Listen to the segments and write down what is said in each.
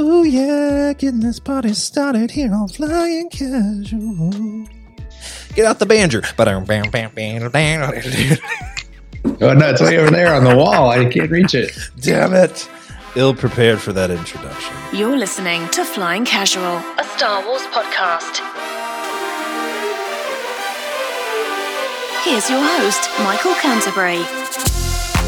Oh yeah, getting this party started here on Flying Casual. Get out the banjo. Oh no, it's way over there on the wall. I can't reach it. Damn it. Ill prepared for that introduction. You're listening to Flying Casual, a Star Wars podcast. Here's your host, Michael Canterbury.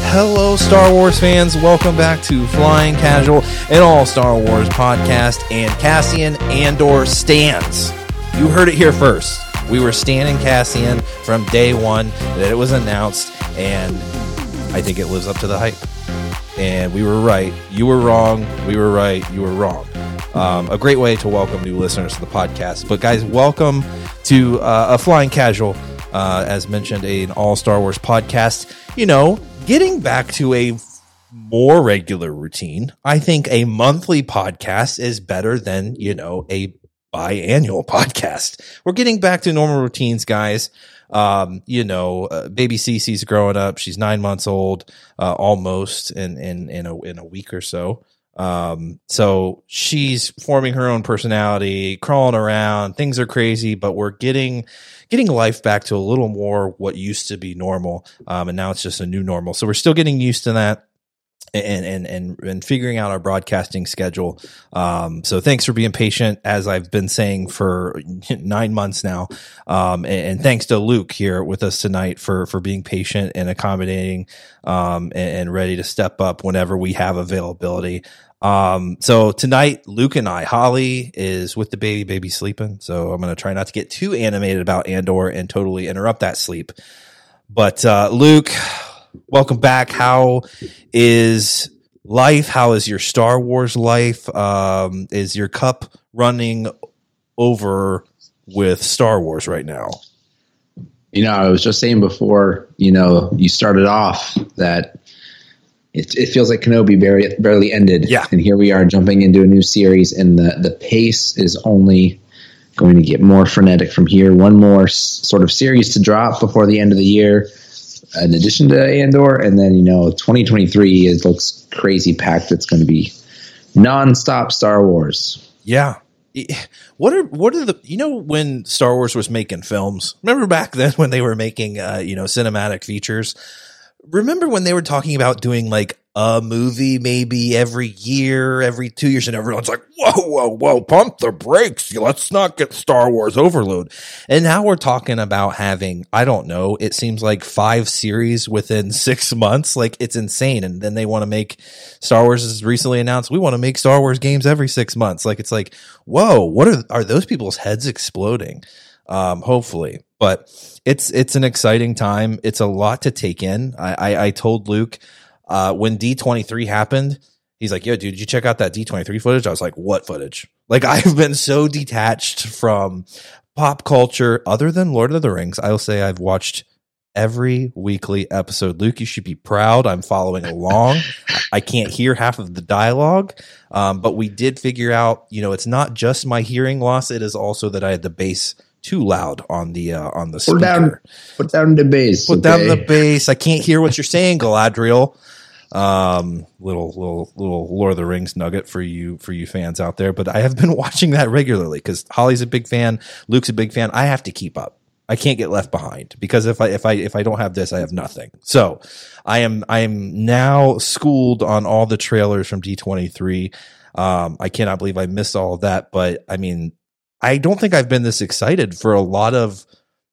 Hello, Star Wars fans. Welcome back to Flying Casual, an all Star Wars podcast, and Cassian Andor stands. You heard it here first. We were standing Cassian from day one that it was announced, and I think it lives up to the hype. And we were right. You were wrong. We were right. You were wrong. Um, a great way to welcome new listeners to the podcast. But, guys, welcome to uh, a Flying Casual, uh, as mentioned, an all Star Wars podcast. You know, getting back to a more regular routine, I think a monthly podcast is better than, you know, a biannual podcast. We're getting back to normal routines, guys. Um, you know, uh, baby Cece's growing up. She's nine months old, uh, almost in, in, in a, in a week or so. Um, so she's forming her own personality, crawling around. Things are crazy, but we're getting, getting life back to a little more what used to be normal. Um, and now it's just a new normal. So we're still getting used to that and and and and figuring out our broadcasting schedule. Um, so thanks for being patient, as I've been saying for nine months now. Um, and, and, thanks to Luke here with us tonight for for being patient and accommodating, um, and, and ready to step up whenever we have availability. Um, so tonight, Luke and I, Holly is with the baby, baby sleeping. So I'm going to try not to get too animated about Andor and totally interrupt that sleep. But, uh, Luke, welcome back. How is life? How is your Star Wars life? Um, is your cup running over with Star Wars right now? You know, I was just saying before, you know, you started off that it, it feels like Kenobi barely, barely ended. Yeah. And here we are jumping into a new series, and the, the pace is only going to get more frenetic from here. One more s- sort of series to drop before the end of the year, in addition to Andor. And then, you know, 2023 it looks crazy packed. It's going to be nonstop Star Wars. Yeah. What are what are the you know when Star Wars was making films? Remember back then when they were making uh, you know cinematic features? Remember when they were talking about doing like a movie maybe every year, every two years, and everyone's like, whoa, whoa, whoa, pump the brakes. Let's not get Star Wars overload. And now we're talking about having, I don't know, it seems like five series within six months. Like it's insane. And then they want to make Star Wars has recently announced, we want to make Star Wars games every six months. Like it's like, whoa, what are, are those people's heads exploding? Um, hopefully, but it's, it's an exciting time. It's a lot to take in. I, I, I told Luke, uh, when D23 happened, he's like, yo, dude, did you check out that D23 footage? I was like, what footage? Like, I've been so detached from pop culture other than Lord of the Rings. I'll say I've watched every weekly episode. Luke, you should be proud. I'm following along. I can't hear half of the dialogue. Um, but we did figure out, you know, it's not just my hearing loss. It is also that I had the bass too loud on the uh, on the speaker. Put down, put down the bass. Put okay? down the bass. I can't hear what you're saying, Galadriel. Um, little little little Lord of the Rings nugget for you for you fans out there. But I have been watching that regularly because Holly's a big fan, Luke's a big fan. I have to keep up. I can't get left behind because if I if I if I don't have this, I have nothing. So I am I am now schooled on all the trailers from D23. Um, I cannot believe I missed all of that, but I mean, I don't think I've been this excited for a lot of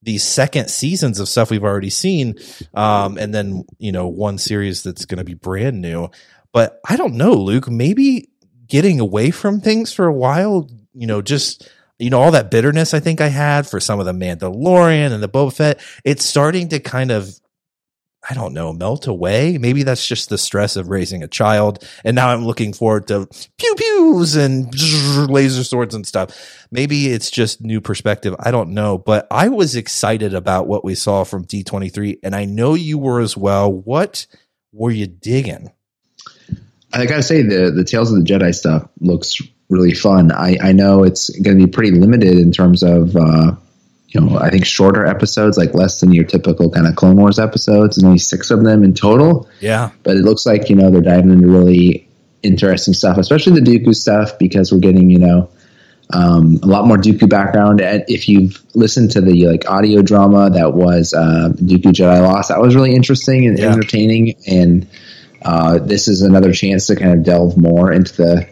these second seasons of stuff we've already seen. Um, and then, you know, one series that's going to be brand new. But I don't know, Luke, maybe getting away from things for a while, you know, just, you know, all that bitterness I think I had for some of the Mandalorian and the Boba Fett, it's starting to kind of I don't know, melt away. Maybe that's just the stress of raising a child. And now I'm looking forward to pew pews and laser swords and stuff. Maybe it's just new perspective. I don't know, but I was excited about what we saw from D23 and I know you were as well. What were you digging? I gotta say the the Tales of the Jedi stuff looks really fun. I, I know it's going to be pretty limited in terms of uh, you know, I think shorter episodes, like less than your typical kind of Clone Wars episodes, and only six of them in total. Yeah. But it looks like, you know, they're diving into really interesting stuff, especially the Dooku stuff, because we're getting you know um, a lot more Dooku background. And if you've listened to the like audio drama that was uh, Dooku Jedi Lost, that was really interesting and Yeah. entertaining. And uh, this is another chance to kind of delve more into the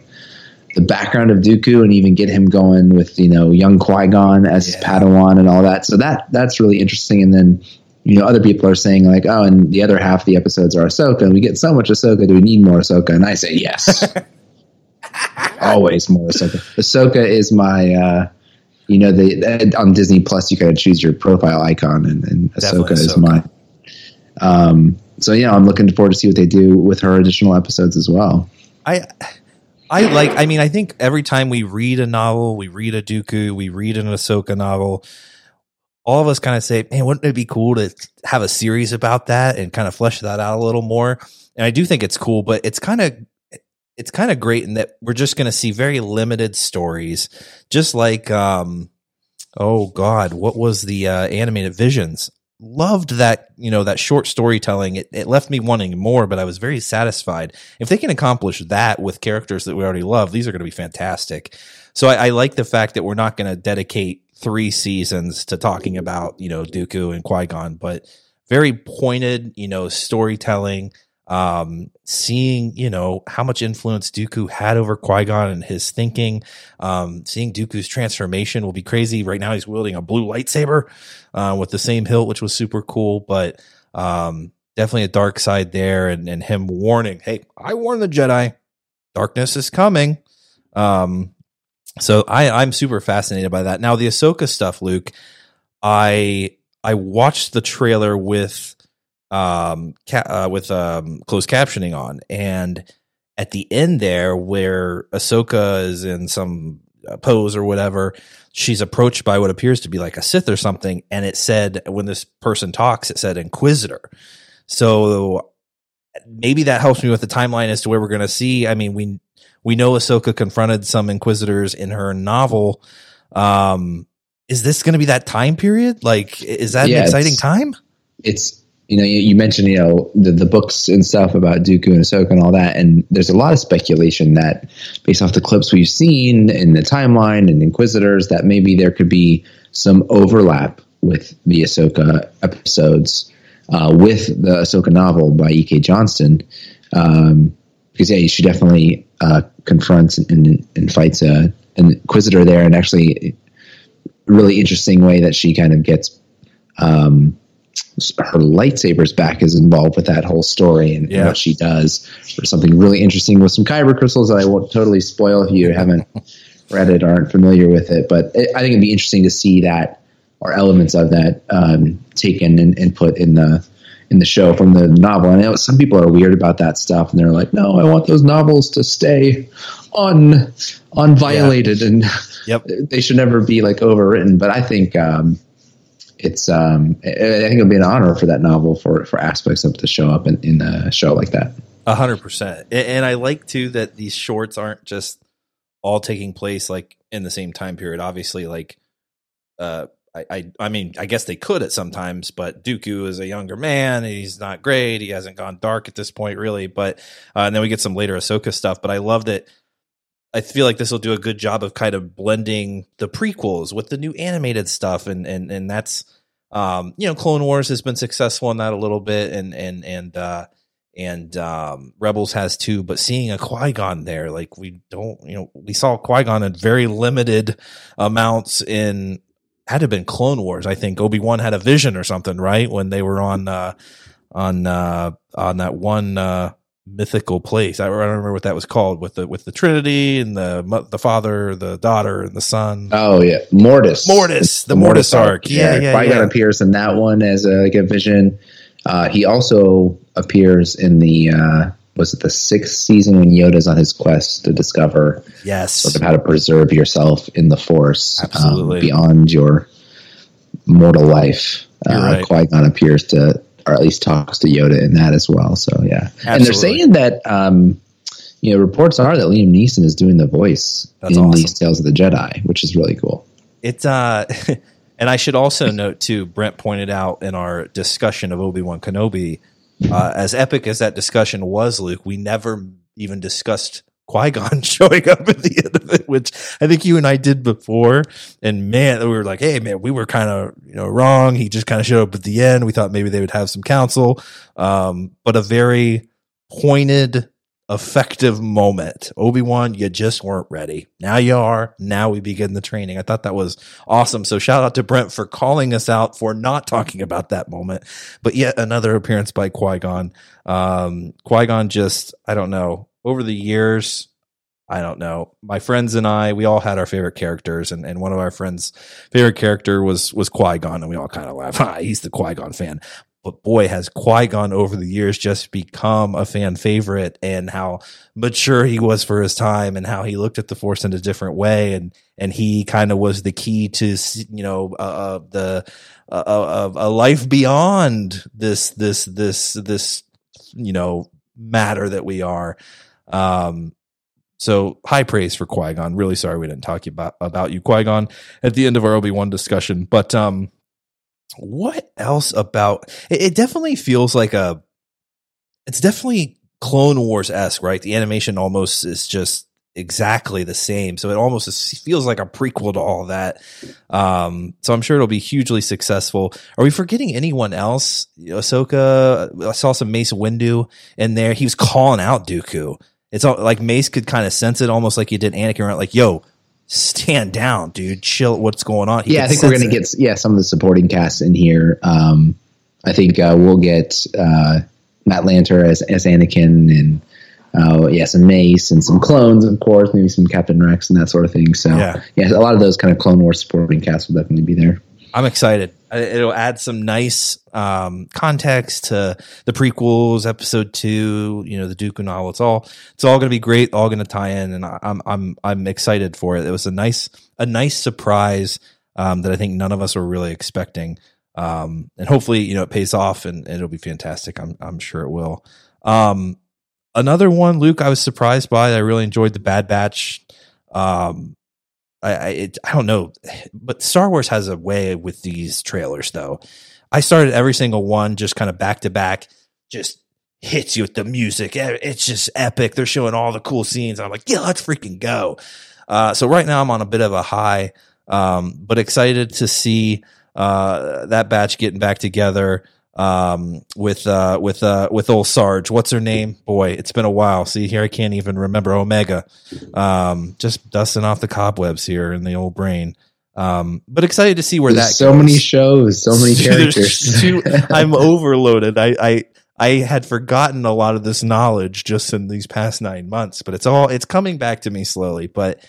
the background of Dooku and even get him going with you know young Qui Gon as Yeah. Padawan and all that. So that that's really interesting. And then you know other people are saying like, oh, and the other half of the episodes are Ahsoka, and we get so much Ahsoka. Do we need more Ahsoka? And I say yes. Always more Ahsoka. Ahsoka is my. uh you know, the on Disney Plus, you gotta choose your profile icon, and, and Definitely Ahsoka is Ahsoka. mine. Um, so yeah, I'm looking forward to see what they do with her additional episodes as well. I I like I mean I think every time we read a novel, we read a Dooku, we read an Ahsoka novel, all of us kind of say, Man, wouldn't it be cool to have a series about that and kind of flesh that out a little more? And I do think it's cool, but it's kind of it's kind of great in that we're just going to see very limited stories, just like um oh god, what was the uh, animated visions? Loved that you know that short storytelling. It, it left me wanting more, but I was very satisfied. If they can accomplish that with characters that we already love, these are going to be fantastic. So I, I like the fact that we're not going to dedicate three seasons to talking about you know Dooku and Qui Gon, but very pointed, you know, storytelling. Um, seeing you know how much influence Dooku had over Qui Gon and his thinking. Um, seeing Dooku's transformation will be crazy. Right now, he's wielding a blue lightsaber uh, with the same hilt, which was super cool. But um, definitely a dark side there, and, and him warning, "Hey, I warn the Jedi, darkness is coming." Um, so I I'm super fascinated by that. Now the Ahsoka stuff, Luke. I I watched the trailer with um ca- uh, with um closed captioning on, and at the end there, where Ahsoka is in some uh, pose or whatever, she's approached by what appears to be like a Sith or something, and it said when this person talks, it said Inquisitor. So maybe that helps me with the timeline as to where we're going to see. I mean, we we know Ahsoka confronted some Inquisitors in her novel. Um, is this going to be that time period? Like, is that Yeah, an exciting time? it's you know you, mentioned you know the, the books and stuff about Dooku and Ahsoka and all that, and there's a lot of speculation that based off the clips we've seen in the timeline and Inquisitors that maybe there could be some overlap with the Ahsoka episodes uh, with the Ahsoka novel by E.K. Johnston. Um, because yeah, she definitely uh, confronts and, and fights a, an Inquisitor there, and actually, really interesting way that she kind of gets um, her lightsabers back is involved with that whole story and, and what she does or something really interesting with some kyber crystals that I won't totally spoil if you haven't read it or aren't familiar with it. But it, I think it'd be interesting to see that or elements of that um, taken and, and put in the in the show from the novel. And I know some people are weird about that stuff, and they're like, "No, I want those novels to stay un unviolated, and Yep. they should never be like overwritten." But I think um, it's um, I think it'll be an honor for that novel for for aspects of it to show up in, in a show like that. A hundred percent. And I like too that these shorts aren't just all taking place like in the same time period. Obviously, like uh I, I I mean, I guess they could at sometimes, but Dooku is a younger man. He's not great. He hasn't gone dark at this point, really. But uh, and then we get some later Ahsoka stuff. But I love that. I feel like this will do a good job of kind of blending the prequels with the new animated stuff, and and and that's um you know Clone Wars has been successful in that a little bit, and and and uh and um, Rebels has too. But seeing a Qui Gon there, like we don't, you know, we saw Qui Gon in very limited amounts in had have been Clone Wars. I think Obi Wan had a vision or something, right? When they were on uh, on uh, on that one uh, mythical place. I don't remember what that was called with the with the Trinity and the the Father, the daughter, and the Son. Oh yeah, Mortis. Mortis, the Mortis arc. Yeah, yeah, Qui-Gon yeah. appears in that one as a, like a vision. Uh, he also appears in the uh, was it the sixth season when Yoda's on his quest to discover Yes, sort of how to preserve yourself in the Force um, Absolutely. beyond your mortal life. You're Uh, right. Qui Gon appears to, or at least talks to Yoda in that as well. So yeah, and they're saying that um, you know reports are that Liam Neeson is doing the voice That's in awesome. these Tales of the Jedi, which is really cool. It's uh and I should also note too, Brent pointed out in our discussion of Obi-Wan Kenobi, uh, as epic as that discussion was, Luke, we never even discussed Qui Gon showing up at the end of it, which I think you and I did before. And man, we were like, hey, man, we were kind of you know wrong. He just kind of showed up at the end. We thought maybe they would have some counsel, um, but a very pointed, effective moment. Obi Wan, you just weren't ready. Now you are. Now we begin the training. I thought that was awesome. So shout out to Brent for calling us out for not talking about that moment. But yet another appearance by Qui Gon. Um, Qui Gon just, I don't know over the years, I don't know. My friends and I, we all had our favorite characters, and, and one of our friends' favorite character was was Qui Gon, and we all kind of laugh. Ah, he's the Qui Gon fan. But boy, has Qui Gon over the years just become a fan favorite, and how mature he was for his time, and how he looked at the Force in a different way, and and he kind of was the key to you know uh, uh the uh, uh a life beyond this this this this you know matter that we are. Um, so high praise for Qui Gon. Really sorry we didn't talk about about you, Qui Gon, at the end of our Obi Wan discussion. But um, what else about it, it? Definitely feels like a. It's definitely Clone Wars esque, right? The animation almost is just exactly the same, so it almost feels like a prequel to all that. Um, so I'm sure it'll be hugely successful. Are we forgetting anyone else? Ahsoka. I saw some Mace Windu in there. He was calling out Dooku it's all like Mace could kind of sense it almost like he did Anakin, right? Like, yo, stand down, dude. Chill. What's going on? He yeah, I think we're gonna it. get yeah some of the supporting cast in here. Um, I think uh, we'll get uh, Matt Lanter as as Anakin and. Uh, yeah, some Mace and some clones, of course, maybe some Captain Rex and that sort of thing. So, yeah, yeah a lot of those kind of Clone Wars supporting cast will definitely be there. I'm excited. It'll add some nice um, context to the prequels, episode two. You know, the Duke and all. It's all it's all going to be great. All going to tie in, and I'm I'm I'm excited for it. It was a nice a nice surprise um, that I think none of us were really expecting. Um, and hopefully, you know, it pays off, and, and, it'll be fantastic. I'm I'm sure it will. Um, another one, Luke, I was surprised by. I really enjoyed the Bad Batch. Um, I I, it, I don't know, but Star Wars has a way with these trailers though. I started every single one just kind of back to back, just hits you with the music. It's just epic. They're showing all the cool scenes. I'm like, yeah, let's freaking go. Uh, so right now I'm on a bit of a high, um, but excited to see uh, that batch getting back together um, with uh, with uh, with old Sarge. What's her name? Boy, it's been a while. See here, I can't even remember Omega. Um, just dusting off the cobwebs here in the old brain. Um, but excited to see where There's that. So goes. many shows, so many characters. too, I'm overloaded. I, I I had forgotten a lot of this knowledge just in these past nine months, but it's all it's coming back to me slowly. But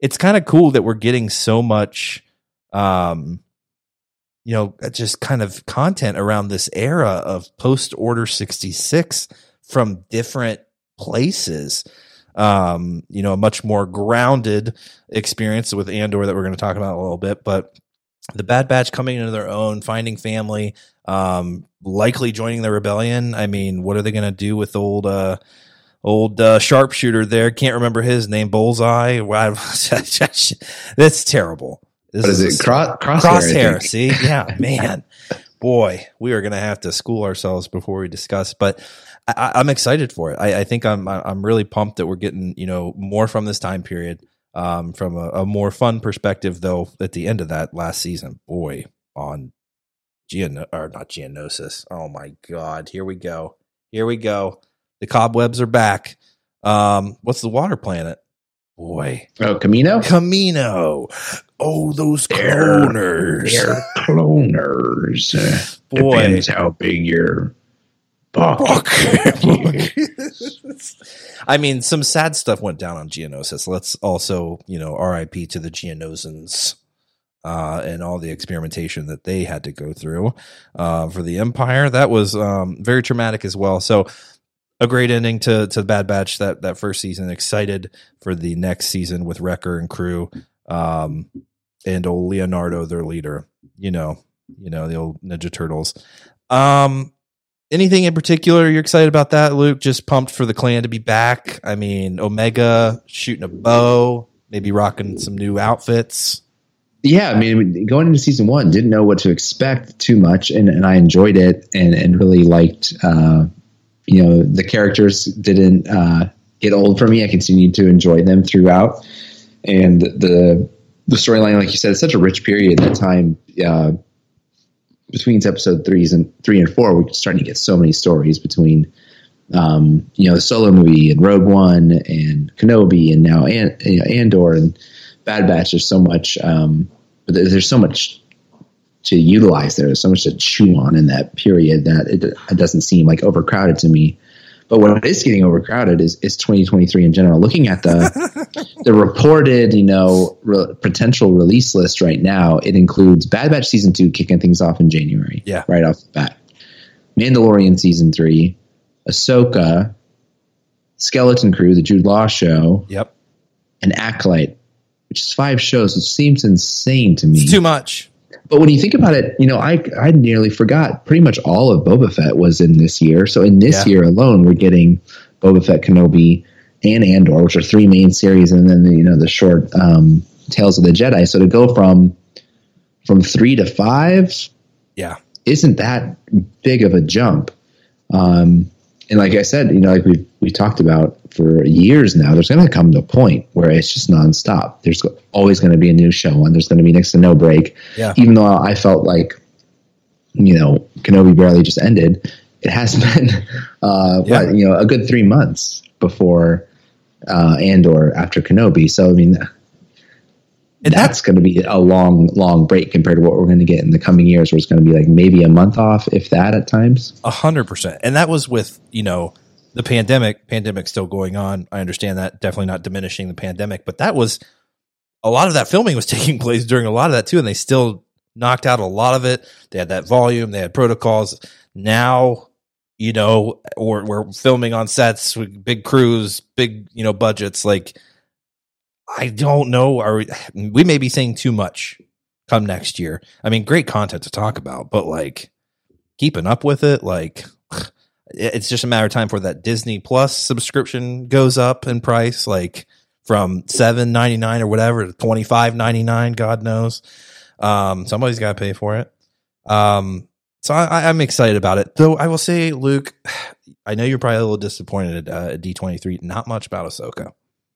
it's kind of cool that we're getting so much um you know, just kind of content around this era of post order 66 from different places. Um, you know, a much more grounded experience with Andor that we're going to talk about a little bit, but the Bad Batch coming into their own, finding family, um, likely joining the rebellion. I mean, what are they going to do with old, uh, old uh, sharpshooter there? Can't remember his name. Bullseye. That's terrible. This what is, is it? Cross, crosshair. Crosshair. See, yeah, man, boy, we are going to have to school ourselves before we discuss. But I, am excited for it. I, I, think I'm I'm really pumped that we're getting you know more from this time period. Um, from a, a, more fun perspective, though, at the end of that last season, boy, on Geon or not Geonosis. Oh my God, here we go. Here we go. The cobwebs are back. Um, what's the water planet? Boy. Oh, Camino? Camino. Oh, those cloners. They're, they're cloners. Boy. Depends how big your buck, I mean, some sad stuff went down on Geonosis. Let's also, you know, RIP to the Geonosans. Uh, and all the experimentation that they had to go through uh, for the Empire. That was um, very traumatic as well. So a great ending to to Bad Batch that that first season. Excited for the next season with Wrecker and crew, um, and old Leonardo, their leader. You know, you know the old Ninja Turtles. Um, anything in particular you're excited about that, Luke? Just pumped for the clan to be back. I mean, Omega shooting a bow, maybe rocking some new outfits. Yeah, I mean, going into season one, didn't know what to expect too much, and, and I enjoyed it and, and really liked uh, you know the characters didn't uh, get old for me. I continued to enjoy them throughout, and the the storyline, like you said, it's such a rich period. That time uh, between episode threes and three and four, we're starting to get so many stories between. Um, you know, the solo movie and Rogue One and Kenobi and now and, you know, Andor and Bad Batch. There's so much, um, there's so much to utilize there. There's so much to chew on in that period that it, it doesn't seem like overcrowded to me. But what is getting overcrowded is, is 2023 in general. Looking at the the reported, you know, re- potential release list right now, it includes Bad Batch season two kicking things off in January. Yeah. right off the bat. Mandalorian season three, Ahsoka, Skeleton Crew, the Jude Law show, Yep. and Acolyte, which is five shows. It seems insane to me. It's too much. But when you think about it, you know, I I nearly forgot. Pretty much all of Boba Fett was in this year. So in this Yeah. year alone, we're getting Boba Fett, Kenobi, and Andor, which are three main series, and then the, you know the short um, Tales of the Jedi. So to go from from three to five Yeah. isn't that big of a jump. Um, and like I said, you know, like we we talked about for years now, there's going to come to a point where it's just nonstop. There's always going to be a new show, and there's going to be next to no break. Yeah. Even though I felt like, you know, Kenobi barely just ended, it has been, uh, Yeah. what, you know, a good three months before uh, Andor after Kenobi. So I mean, And that's going to be a long, long break compared to what we're going to get in the coming years, where it's going to be like maybe a month off, if that, at times. A hundred percent. And that was with, you know, the pandemic, pandemic still going on. I understand that definitely not diminishing the pandemic, but that was a lot of that filming was taking place during a lot of that too. And they still knocked out a lot of it. They had that volume, they had protocols. Now, you know, or we're filming on sets with big crews, big, you know, budgets. Like, I don't know. Are we, we may be saying too much come next year. I mean, great content to talk about, but like keeping up with it, like it's just a matter of time for that Disney Plus subscription goes up in price, like from seven ninety nine or whatever to twenty five ninety nine. God knows, um, somebody's got to pay for it. Um, so I, I'm excited about it. Though I will say, Luke, I know you're probably a little disappointed uh, at D23. Not much about Ahsoka.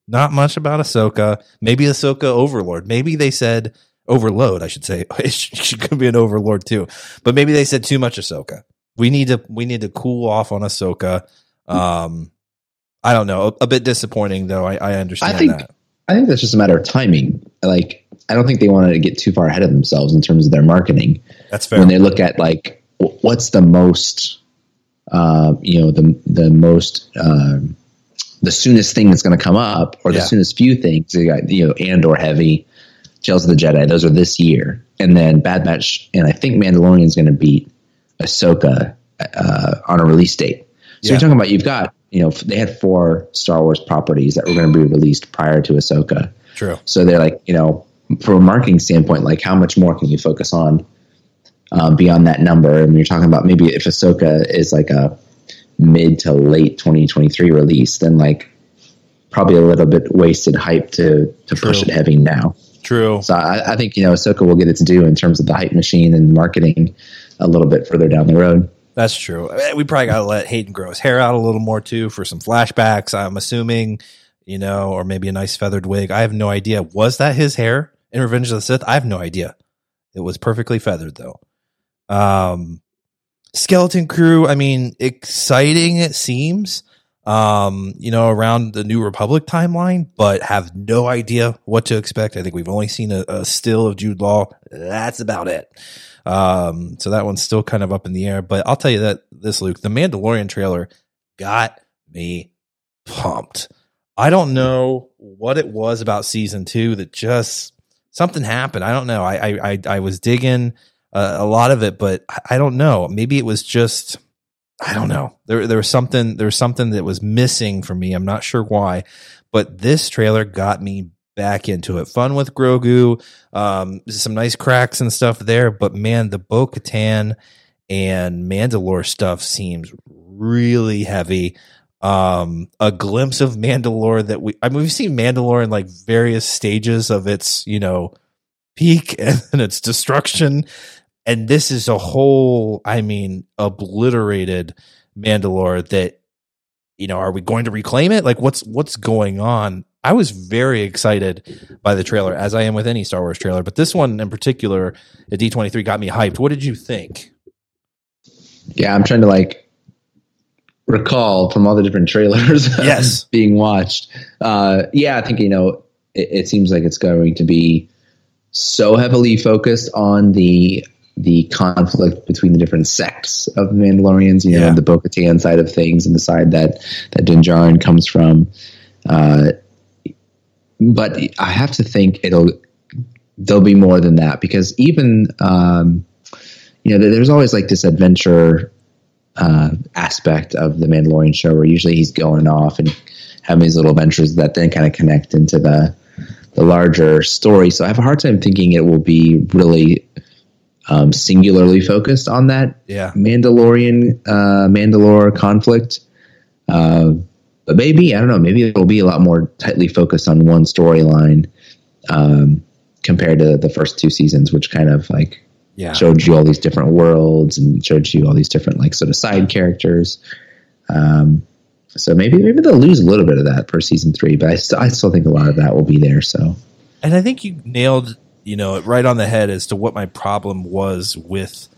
Not much about Ahsoka. Maybe Ahsoka Overlord. Maybe they said Overload. I should say she could be an Overlord too. But maybe they said too much Ahsoka. We need to we need to cool off on Ahsoka. Um, I don't know. A, a bit disappointing though. I, I understand I think that. I think that's just a matter of timing. Like, I don't think they wanted to get too far ahead of themselves in terms of their marketing. That's fair. When they look at like what's the most, uh, you know, the the most. Um, the soonest thing that's going to come up, or the Yeah. soonest few things. You got you know, Andor heavy, Tales of the Jedi. Those are this year, and then Bad Batch, and I think Mandalorian is going to beat Ahsoka uh, on a release date. So Yeah. you're talking about you've got you know they had four Star Wars properties that were going to be released prior to Ahsoka. True. So they're like you know from a marketing standpoint, like how much more can you focus on um, beyond that number? And you're talking about maybe if Ahsoka is like a mid to late 2023 release, then like probably a little bit wasted hype to to push it heavy now. True. So I, I think you know Ahsoka will get its due in terms of the hype machine and marketing a little bit further down the road. That's true. Eh, We probably got to let Hayden grow his hair out a little more too for some flashbacks. I'm assuming, you know, or maybe a nice feathered wig. I have no idea. Was that his hair in Revenge of the Sith? I have no idea. It was perfectly feathered though. Um, Skeleton Crew. I mean, exciting. It seems. Um, you know, around the New Republic timeline, but have no idea what to expect. I think we've only seen a, a still of Jude Law. That's about it. Um, so that one's still kind of up in the air. But I'll tell you that this, Luke, the Mandalorian trailer got me pumped. I don't know what it was about season two that just something happened. I don't know. I I I, I was digging uh, a lot of it, but I- don't know. Maybe it was just I don't know. There there was something there was something that was missing for me. I'm not sure why, but this trailer got me back into it. Fun with Grogu, um, some nice cracks and stuff there. But man, the Bo Katan and Mandalore stuff seems really heavy. Um, a glimpse of Mandalore that we I mean we've seen Mandalore in like various stages of its you know peak and its destruction and this is a whole i mean obliterated mandalore that you know, are we going to reclaim it? Like, what's what's going on? I was very excited by the trailer, as I am with any Star Wars trailer, but this one in particular at D twenty three got me hyped. What did you think? Yeah, I'm trying to like recall from all the different trailers yes. being watched. Uh, yeah, I think you know it, it seems like it's going to be so heavily focused on the the conflict between the different sects of the Mandalorians, you know, Yeah. the Bo-Katan side of things and the side that that Din Djarin comes from. Uh, but I have to think it'll there'll be more than that because even um, you know there's always like this adventure uh, aspect of the Mandalorian show where usually he's going off and having these little adventures that then kind of connect into the the larger story. So I have a hard time thinking it will be really um, singularly focused on that Yeah. Mandalorian uh, Mandalore conflict. Uh, but maybe I don't know. Maybe it'll be a lot more tightly focused on one storyline um, compared to the first two seasons, which kind of like Yeah. showed you all these different worlds and showed you all these different like sort of side characters. Um, so maybe maybe they'll lose a little bit of that for season three, but I, st- I still think a lot of that will be there. So And I think you nailed, you know, right on the head as to what my problem was with,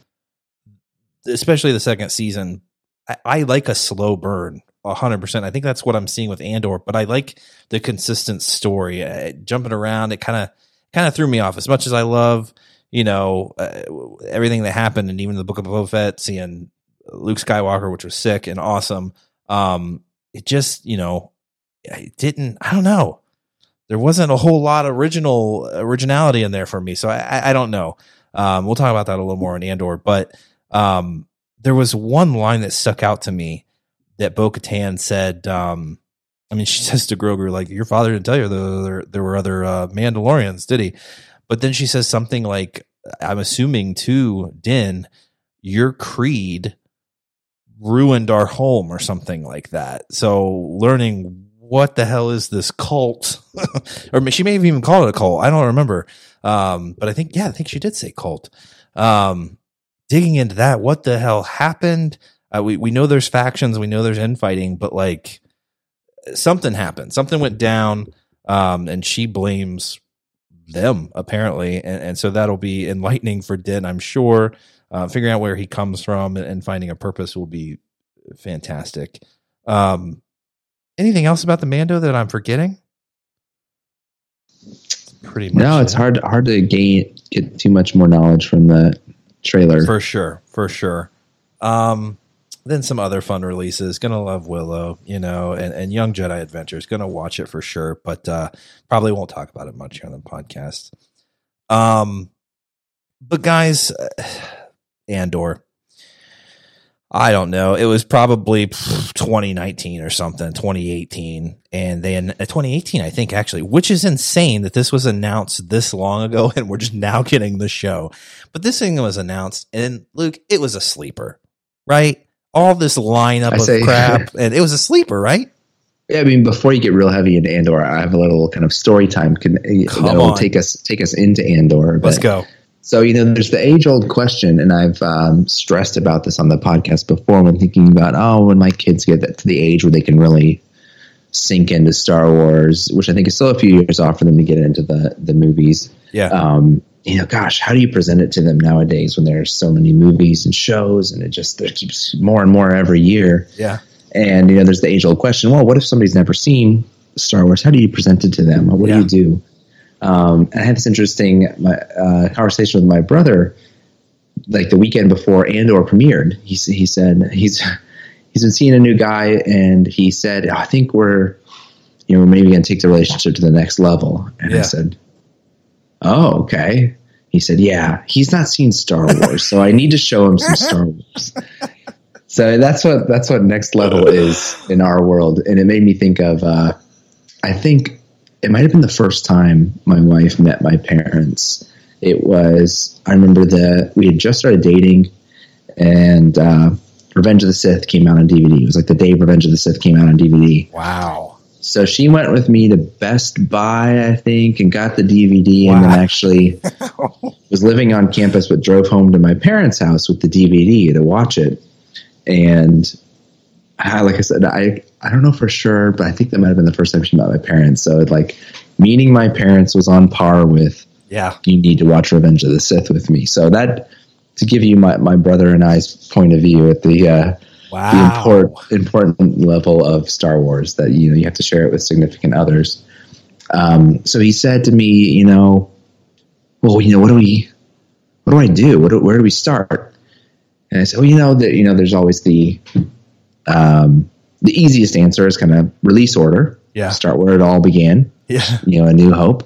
especially the second season. I, I like a slow burn, hundred percent. I think that's what I'm seeing with Andor, but I like the consistent story. Uh, jumping around, it kind of kind of threw me off. As much as I love, you know, uh, everything that happened, and even the Book of Boba Fett, seeing Luke Skywalker, which was sick and awesome. Um, it just, you know, it didn't. I don't know there wasn't a whole lot of original originality in there for me. So I, I, don't know. Um, we'll talk about that a little more in Andor, but um, there was one line that stuck out to me that Bo Katan said. Um, I mean, she says to Grogu, like, your father didn't tell you there, there, there were other uh, Mandalorians, did he? But then she says something like, I'm assuming to Din, your creed ruined our home or something like that. So learning what the hell is this cult? or she may have even called it a cult. I don't remember. Um, but I think, yeah, I think she did say cult. Um, digging into that, what the hell happened? Uh, we, we know there's factions, we know there's infighting, but like something happened, something went down. Um, and she blames them apparently. And, and so that'll be enlightening for Din, I'm sure. Uh, figuring out where he comes from and, finding a purpose will be fantastic. Um, anything else about the Mando that I'm forgetting? Pretty much. no, it's hard hard to gain get too much more knowledge from the trailer. for sure, for sure. Um, then some other fun releases. Gonna love Willow, you know, and, and Young Jedi Adventures. Gonna watch it for sure, but uh, probably won't talk about it much here on the podcast. Um, but guys, Andor. I don't know. It was probably 2019 or something, 2018, and then uh, 2018, I think actually, which is insane that this was announced this long ago, and we're just now getting the show. But this thing was announced, and Luke, it was a sleeper, right? All this lineup I of say- crap, and it was a sleeper, right? Yeah, I mean, before you get real heavy into Andor, I have a little kind of story time can, Come that'll on. take us take us into Andor. Let's go. So, you know, there's the age old question, and I've um, stressed about this on the podcast before when thinking about, oh, when my kids get to the age where they can really sink into Star Wars, which I think is still a few years off for them to get into the, the movies. Yeah, Um, you know, gosh, how do you present it to them nowadays when there's so many movies and shows and it just there keeps more and more every year? yeah, And, you know, there's the age old question well, what if somebody's never seen Star Wars? How do you present it to them? What Yeah. do you do? Um, and I had this interesting my, uh, conversation with my brother, like the weekend before Andor premiered. He he said he's he's been seeing a new guy, and he said, "I think we're you know maybe going to take the relationship to the next level." And Yeah. I said, "Oh, okay." He said, "Yeah, he's not seen Star Wars, so I need to show him some Star Wars." So that's what that's what next level is in our world, and it made me think of. Uh, I think it might have been the first time my wife met my parents. It was I remember that we had just started dating, and uh, Revenge of the Sith came out on DVD. It was like the day Revenge of the Sith came out on DVD. wow, So she went with me to Best Buy, I think, and got the DVD, and then actually was living on campus, but drove home to my parents' house with the DVD to watch it. And I, like I said, I I don't know for sure, but I think that might have been the first time she met my parents. So like meeting my parents was on par with Yeah. you need to watch Revenge of the Sith with me. So that to give you my, my brother and I's point of view at the uh, the Wow. important important level of Star Wars that you know you have to share it with significant others. Um, so he said to me, you know, well, you know, what do we, what do I do? What do, where do we start? And I said, well, you know, that you know, there's always the um, the easiest answer is kind of release order. Yeah. Start where it all began Yeah. you know, A New Hope,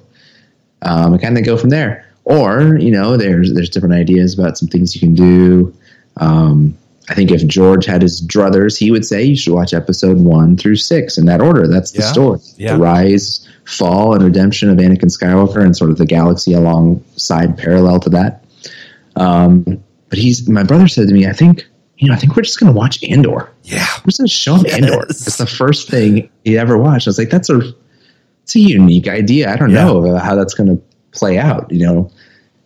um, and kind of go from there. Or you know, there's there's different ideas about some things you can do. Um, I think if George had his druthers, he would say you should watch episode one through six in that order. That's the Yeah. story: Yeah. the rise, fall, and redemption of Anakin Skywalker, and sort of the galaxy alongside, parallel to that. Um, but he's my brother said to me, I think you know, I think we're just going to watch Andor. Yeah. We're just going to show him Andor. It's the first thing he ever watched. I was like, that's a it's a unique idea. I don't Yeah. know how that's going to play out, you know.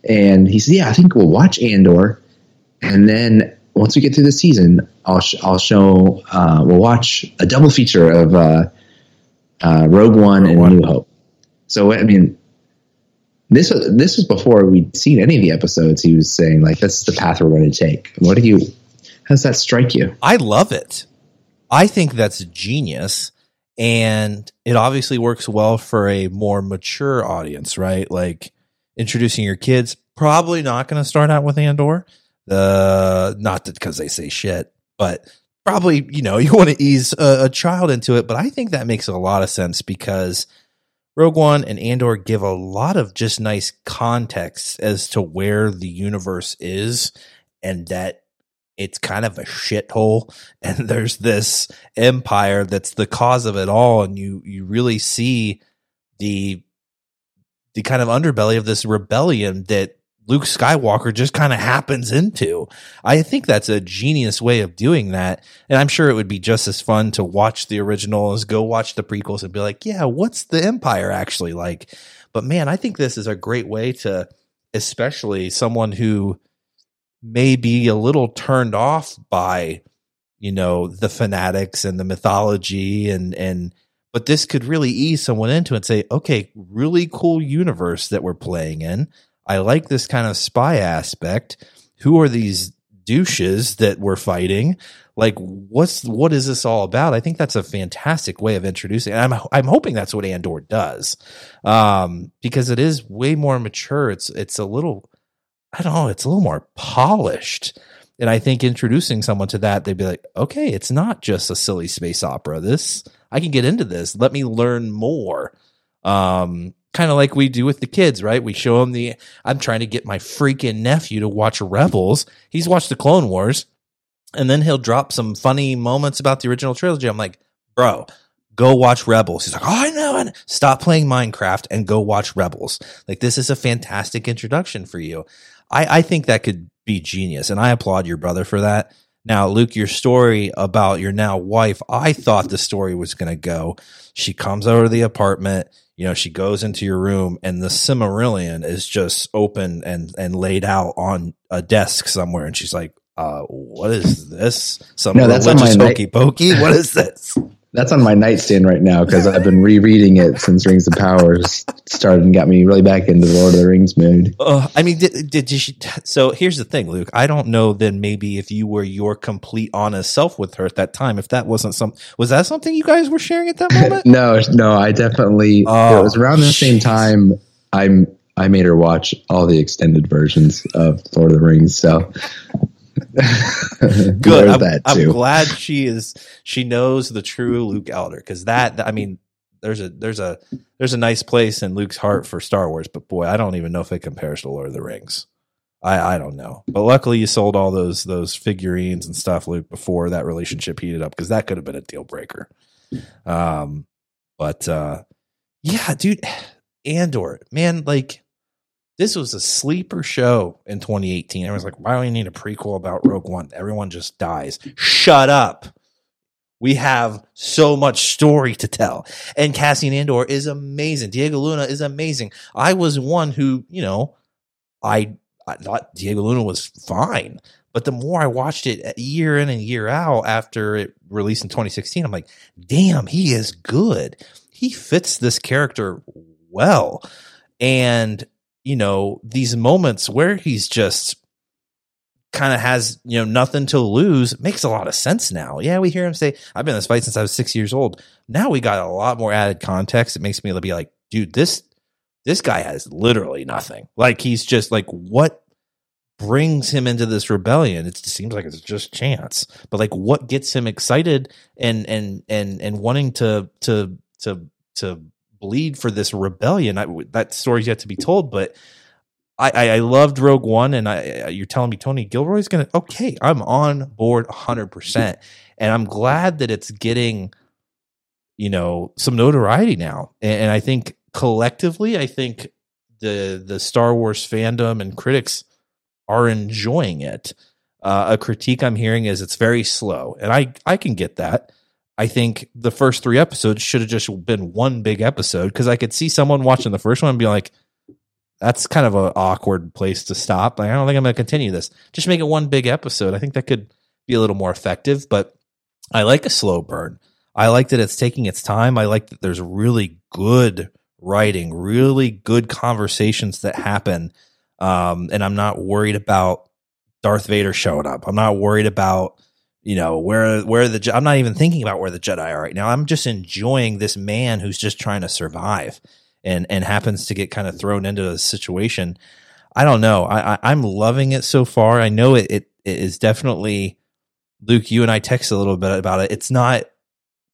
And he said, "Yeah, I think we'll watch Andor, and then once we get through the season, I'll sh- I'll show uh, we'll watch a double feature of uh, uh, Rogue One and One. New Hope." So I mean, this was this was before we'd seen any of the episodes. He was saying like, "This is the path we're going to take." What do you? Does that strike you? I love it. I think that's genius. And it obviously works well for a more mature audience, right? Like introducing your kids, probably not going to start out with Andor. The not because they say shit, but probably, you know, you want to ease a, a child into it. But I think that makes a lot of sense because Rogue One and Andor give a lot of just nice context as to where the universe is and that it's kind of a shithole and there's this empire that's the cause of it all and you you really see the the kind of underbelly of this rebellion that Luke Skywalker just kind of happens into. I think that's a genius way of doing that. And I'm sure it would be just as fun to watch the original as go watch the prequels and be like, yeah, what's the empire actually like? But man, I think this is a great way to, especially someone who may be a little turned off by, you know, the fanatics and the mythology and, and, but this could really ease someone into it and say, okay, really cool universe that we're playing in. I like this kind of spy aspect. Who are these douches that we're fighting? Like, what's what is this all about? I think that's a fantastic way of introducing. And I'm I'm hoping that's what Andor does, um, because it is way more mature. It's it's a little, I don't know, it's a little more polished. And I think introducing someone to that, they'd be like, okay, it's not just a silly space opera. This I can get into this. Let me learn more. Um, kind of like we do with the kids, right? We show them the. I'm trying to get my freaking nephew to watch Rebels. He's watched the Clone Wars, and then he'll drop some funny moments about the original trilogy. I'm like, bro, go watch Rebels. He's like, oh, I know. And stop playing Minecraft and go watch Rebels. Like this is a fantastic introduction for you. I, I think that could be genius, and I applaud your brother for that. Now, Luke, your story about your now wife, I thought the story was going to go. She comes over to the apartment, you know, she goes into your room, and the Silmarillion is just open and and laid out on a desk somewhere, and she's like, uh, what is this? Some No, that's on my hokey pokey? What is this? That's on my nightstand right now because I've been rereading it since Rings of Power started and got me really back into the Lord of the Rings mood. Uh, I mean, did, did you? So here's the thing, Luke. I don't know. Then maybe if you were your complete honest self with her at that time, if that wasn't some, was that something you guys were sharing at that moment? No, no, I definitely. Oh, it was around the same time. I'm. I made her watch all the extended versions of Lord of the Rings. So Good. I'm, I'm glad she is. She knows the true Luke Elder because that. I mean, there's a there's a there's a nice place in Luke's heart for Star Wars, but boy, I don't even know if it compares to Lord of the Rings. I I don't know, but luckily you sold all those those figurines and stuff, Luke, before that relationship heated up because that could have been a deal breaker. Um, but uh, yeah, dude, Andor, man, like this was a sleeper show in 2018. Everyone's like, why do we need a prequel about Rogue One? Everyone just dies. Shut up. We have so much story to tell. And Cassian Andor is amazing. Diego Luna is amazing. I was one who, you know, I I thought Diego Luna was fine. But the more I watched it year in and year out after it released in 2016, I'm like, damn, he is good. He fits this character well. And, you know, these moments where he's just kind of has, you know, nothing to lose makes a lot of sense now. Yeah, we hear him say, I've been in this fight since I was six years old. Now we got a lot more added context. It makes me be like, dude, this this guy has literally nothing. Like he's just like what brings him into this rebellion? It seems like it's just chance. But like what gets him excited and and and and wanting to to to to bleed for this rebellion? I, that story's yet to be told, but I, I, loved Rogue One, and I, you're telling me Tony Gilroy's gonna okay. I'm on board 100, percent and I'm glad that it's getting, you know, some notoriety now. And, and I think collectively, I think the the Star Wars fandom and critics are enjoying it. Uh, a critique I'm hearing is it's very slow, and I I can get that. I think the first three episodes should have just been one big episode because I could see someone watching the first one and be like, that's kind of an awkward place to stop. Like, I don't think I'm going to continue this. Just make it one big episode. I think that could be a little more effective, but I like a slow burn. I like that it's taking its time. I like that there's really good writing, really good conversations that happen. Um, and I'm not worried about Darth Vader showing up. I'm not worried about, you know, where, where the, I'm not even thinking about where the Jedi are right now. I'm just enjoying this man who's just trying to survive and and happens to get kind of thrown into a situation. I don't know. I, I am loving it so far. I know it, it it is definitely Luke. You and I text a little bit about it. It's not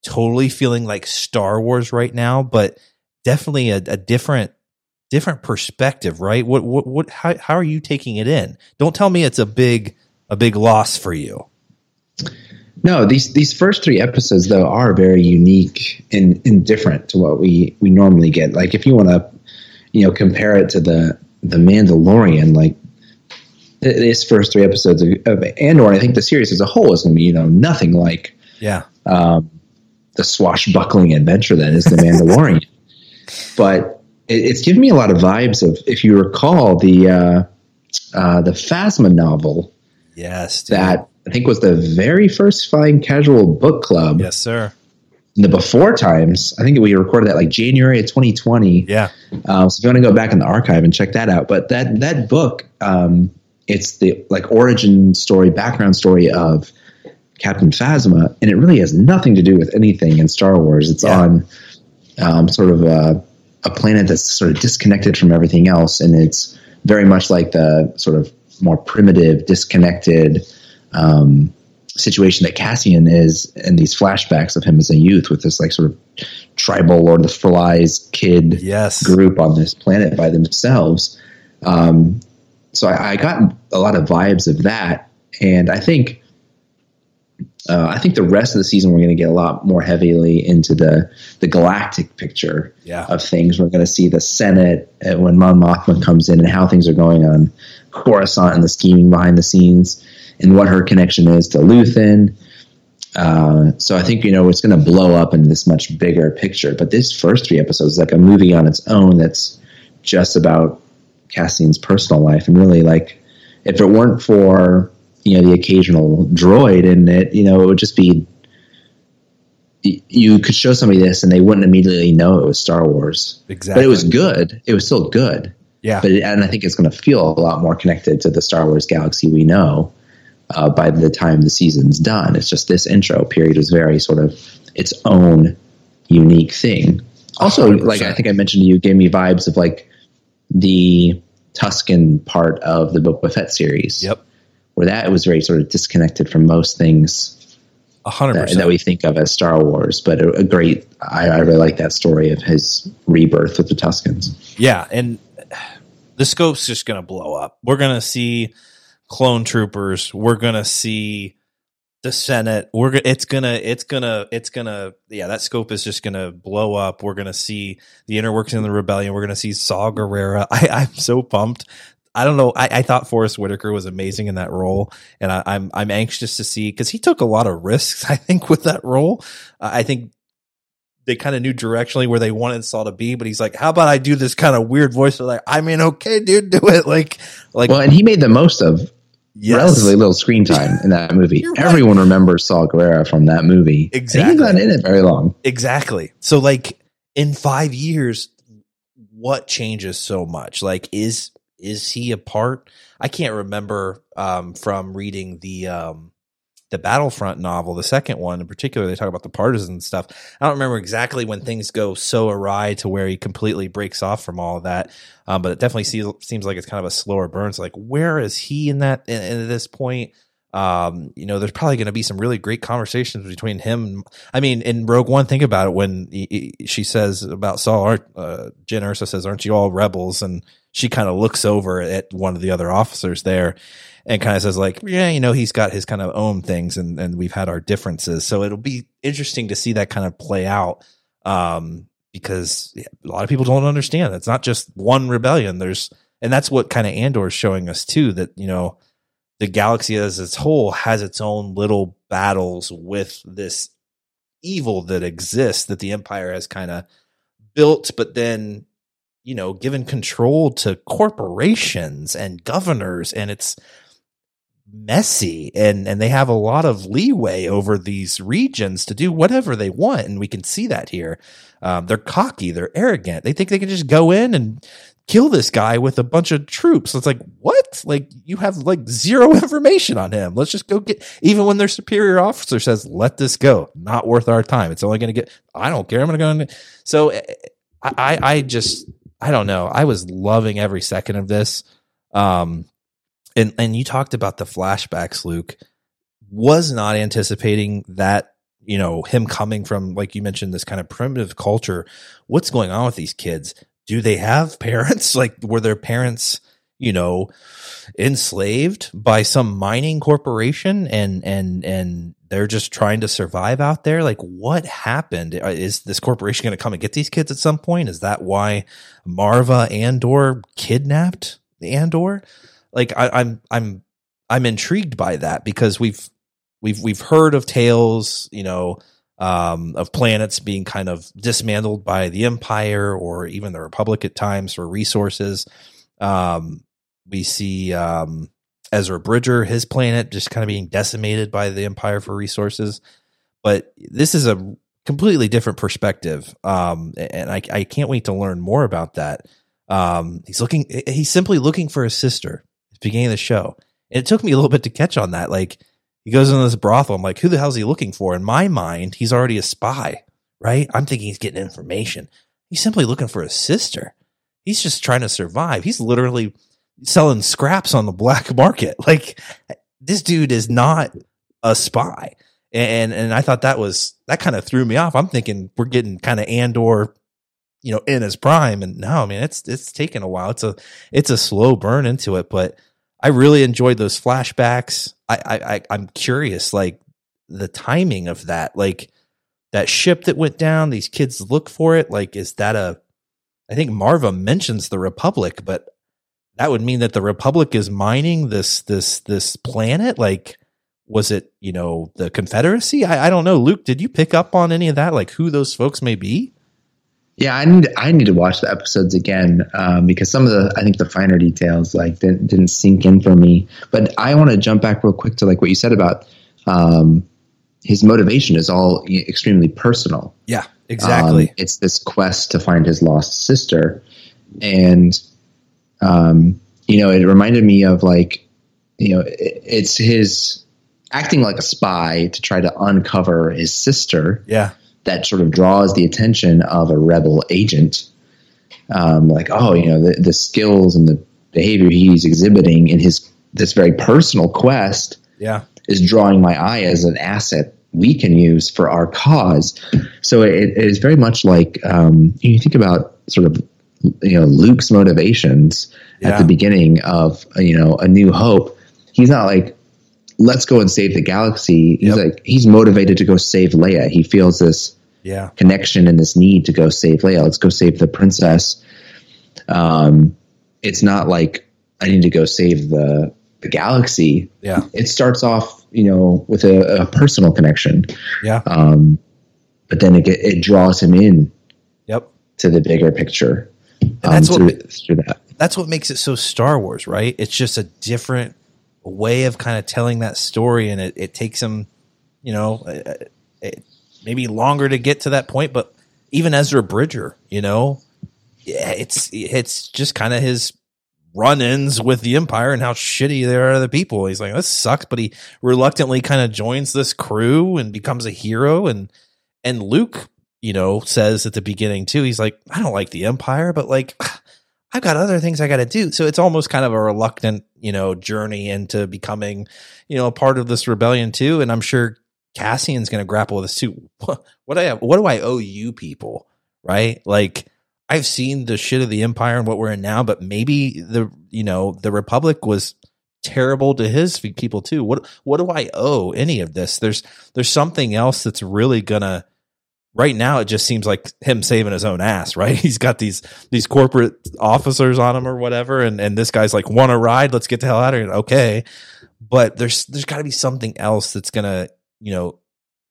totally feeling like Star Wars right now, but definitely a, a different different perspective, right? What what what how how are you taking it in? Don't tell me it's a big a big loss for you. No, these these first three episodes though are very unique and, and different to what we we normally get. Like if you want to, you know, compare it to the the Mandalorian, like this first three episodes of, of Andor, I think the series as a whole is going to be you know nothing like yeah um, the swashbuckling adventure that is the Mandalorian. but it, it's given me a lot of vibes of if you recall the uh, uh, the Phasma novel. Yes, dude. that I think was the very first Flying Casual book club. Yes, sir. In the before times, I think we recorded that like January of 2020. Yeah. Uh, so if you want to go back in the archive and check that out, but that that book, um, it's the like origin story, background story of Captain Phasma, and it really has nothing to do with anything in Star Wars. It's yeah. on um, sort of a, a planet that's sort of disconnected from everything else, and it's very much like the sort of more primitive, disconnected um, situation that Cassian is in these flashbacks of him as a youth with this like sort of tribal Lord of the Flies kid yes. group on this planet by themselves. Um, so I, I, got a lot of vibes of that, and I think uh, I think the rest of the season we're going to get a lot more heavily into the the galactic picture yeah. of things. We're going to see the Senate uh, when Mon Mothma comes in and how things are going on Coruscant and the scheming behind the scenes and what her connection is to Luthen. Uh, so I think you know it's going to blow up into this much bigger picture. But this first three episodes is like a movie on its own that's just about Cassian's personal life, and really like if it weren't for you know the occasional droid in it, you know it would just be you could show somebody this and they wouldn't immediately know it was Star Wars. Exactly. But it was good. It was still good. Yeah. But it, and I think it's going to feel a lot more connected to the Star Wars galaxy we know uh, by the time the season's done. It's just this intro period is very sort of its own unique thing. Also, 100%. like I think I mentioned to you, gave me vibes of like the Tusken part of the Boba Fett series. Yep. Where that was very sort of disconnected from most things hundred that, that, we think of as Star Wars, but a, a great. I, I, really like that story of his rebirth with the Tuskens. Yeah, and the scope's just going to blow up. We're going to see clone troopers. We're gonna see the Senate. We're it's gonna it's gonna it's gonna yeah that scope is just gonna blow up. We're gonna see the inner workings of the rebellion. We're gonna see Saw Gerrera. I, I'm so pumped. I don't know. I, I thought Forest Whitaker was amazing in that role, and I, am I'm, I'm anxious to see because he took a lot of risks. I think with that role, uh, I think they kind of knew directionally where they wanted Saw to be, but he's like, "How about I do this kind of weird voice?" They're like, "I mean, okay, dude, do it." Like, like, Well, and he made the most of yes, relatively little screen time in that movie. Right. Everyone remembers Saw Gerrera from that movie. Exactly. And he's not in it very long. exactly. So, like, in five years, what changes so much? Like, is is he a part? I can't remember um, from reading the um, the Battlefront novel, the second one in particular. They talk about the partisan stuff. I don't remember exactly when things go so awry to where he completely breaks off from all of that. Um, but it definitely seems seems like it's kind of a slower burn. So, like, where is he in that in, in this point? Um, you know, there's probably going to be some really great conversations between him. And, I mean, in Rogue One, think about it when he, he- she says about Saw, uh, Jyn Erso says, "Aren't you all rebels?" And she kind of looks over at one of the other officers there and kind of says, like, "Yeah, you know, he's got his kind of own things, and and we've had our differences." So it'll be interesting to see that kind of play out. Um, because a lot of people don't understand. It's not just one rebellion. There's, and that's what kind of Andor is showing us too. That you know, the galaxy as its whole has its own little battles with this evil that exists that the empire has kind of built but then you know given control to corporations and governors and it's messy and and they have a lot of leeway over these regions to do whatever they want and we can see that here. Um, they're cocky they're arrogant. They think they can just go in and kill this guy with a bunch of troops. It's like what? Like you have like zero information on him. Let's just go get even when their superior officer says let this go. Not worth our time. It's only going to get i don't care. I'm going to go so eh, I, I i just i don't know. I was loving every second of this. Um and and you talked about the flashbacks luke. Was not anticipating that you know him coming from like you mentioned this kind of primitive culture. What's going on with these kids? Do they have parents? Like were their parents you know enslaved by some mining corporation and and and they're just trying to survive out there? Like what happened? Uh, is this corporation going to come and get these kids at some point? Is that why Maarva Andor kidnapped andor? Like I, i'm i'm i'm intrigued by that because we've we've we've heard of tales you know um, of planets being kind of dismantled by the empire or even the republic at times for resources. Um, we see um, Ezra Bridger, his planet, just kind of being decimated by the Empire for resources. But this is a completely different perspective, um, and I, I can't wait to learn more about that. Um, he's looking, he's simply looking for his sister at the beginning of the show, and it took me a little bit to catch on that. Like he goes into this brothel, I'm like, who the hell's he looking for? In my mind, he's already a spy, right? I'm thinking he's getting information. He's simply looking for his sister. He's just trying to survive. He's literally selling scraps on the black market. Like this dude is not a spy. And and I thought that was that kind of threw me off. I'm thinking we're getting kind of Andor, you know, in his prime. And no, I mean it's it's taken a while. It's a it's a slow burn into it, but I really enjoyed those flashbacks. I I, I I'm curious, like the timing of that, like that ship that went down. These kids look for it. Like, is that a? I think Maarva mentions the Republic, but that would mean that the Republic is mining this this this planet. Like, was it you know the Confederacy? I, I don't know. Luke, did you pick up on any of that? Like, who those folks may be? Yeah, I need I need to watch the episodes again um, because some of the I think the finer details like didn't, didn't sink in for me. But I want to jump back real quick to like what you said about um, his motivation is all extremely personal. Yeah, exactly. Um, it's this quest to find his lost sister, and um, you know, it reminded me of like, you know, it, it's his acting like a spy to try to uncover his sister yeah, that sort of draws the attention of a rebel agent. Um, like, oh, you know, the, the skills and the behavior he's exhibiting in his this very personal quest yeah, is drawing my eye as an asset we can use for our cause. So it, it is very much like um, you think about sort of you know Luke's motivations Yeah. at the beginning of you know A New Hope. He's not like let's go and save the galaxy. He's Yep. like he's motivated to go save Leia. He feels this yeah, connection and this need to go save Leia. Let's go save the princess. Um, it's not like I need to go save the the galaxy. yeah, It starts off, you know, with a, a personal connection. yeah, Um, but then it it draws him in Yep. to the bigger picture. Um, that's what- through, through that. That's what makes it so Star Wars, right? It's just a different way of kind of telling that story, and it, it takes him, you know, uh, it, maybe longer to get to that point. But even Ezra Bridger, you know, yeah, it's it's just kind of his run-ins with the Empire and how shitty they are to the people. He's like, this sucks, but he reluctantly kind of joins this crew and becomes a hero. And and Luke, you know, says at the beginning too, he's like, I don't like the Empire, but like. I've got other things I got to do. So it's almost kind of a reluctant, you know, journey into becoming, you know, a part of this rebellion too. And I'm sure Cassian's going to grapple with this too. What, I have, what do I owe you people? Right? Like I've seen the shit of the empire and what we're in now, but maybe the, you know, the republic was terrible to his people too. What, what do I owe any of this? There's, there's something else that's really gonna, right now it just seems like him saving his own ass right? He's got these these corporate officers on him or whatever and and this guy's like want to ride? Let's get the hell out of here. Okay. But there's there's got to be something else that's gonna you know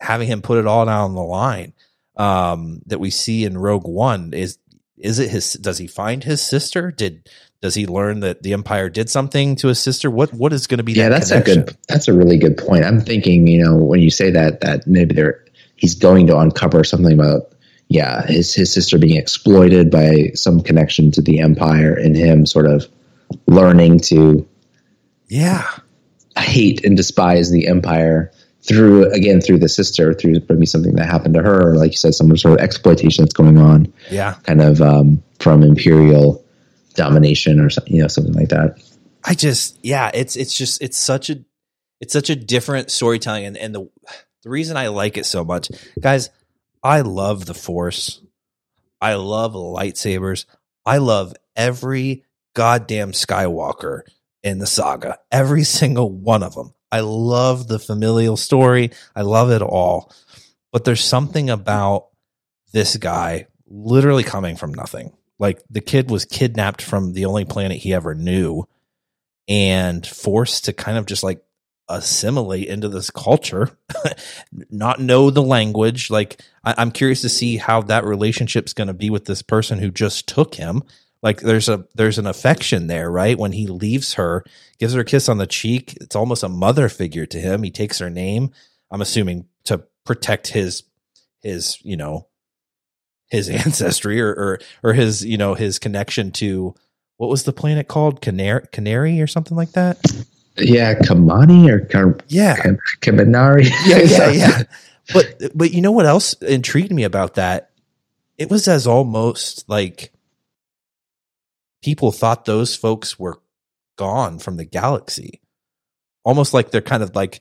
having him put it all down the line um that we see in rogue one is is it his does he find his sister? Did does he learn that the empire did something to his sister? What what is going to be Yeah, that that's a good. That's a really good point. I'm thinking, you know, when you say that, that maybe they're he's going to uncover something about, yeah, his his sister being exploited by some connection to the empire, and him sort of learning to yeah hate and despise the empire through again through the sister, through maybe something that happened to her, or like you said, some sort of exploitation that's going on, yeah kind of um, from imperial domination or something, you know, something like that. I just yeah, it's it's just it's such a it's such a different storytelling and, and the the reason I like it so much, guys, I love the force. I love lightsabers. I love every goddamn Skywalker in the saga. Every single one of them. I love the familial story. I love it all. But there's something about this guy literally coming from nothing. Like the kid was kidnapped from the only planet he ever knew and forced to kind of just like assimilate into this culture, not know the language. Like, I, I'm curious to see how that relationship's going to be with this person who just took him. Like, there's a there's an affection there, right? When he leaves her, gives her a kiss on the cheek. It's almost a mother figure to him. He takes her name. I'm assuming to protect his his you know his ancestry or or or his you know his connection to what was the planet called Kenari Kenari or something like that. Yeah, Kamani or Kam- Yeah, Kam- Kaminari. yeah, yeah, yeah. But but you know what else intrigued me about that? It was as almost like people thought those folks were gone from the galaxy. Almost like they're kind of like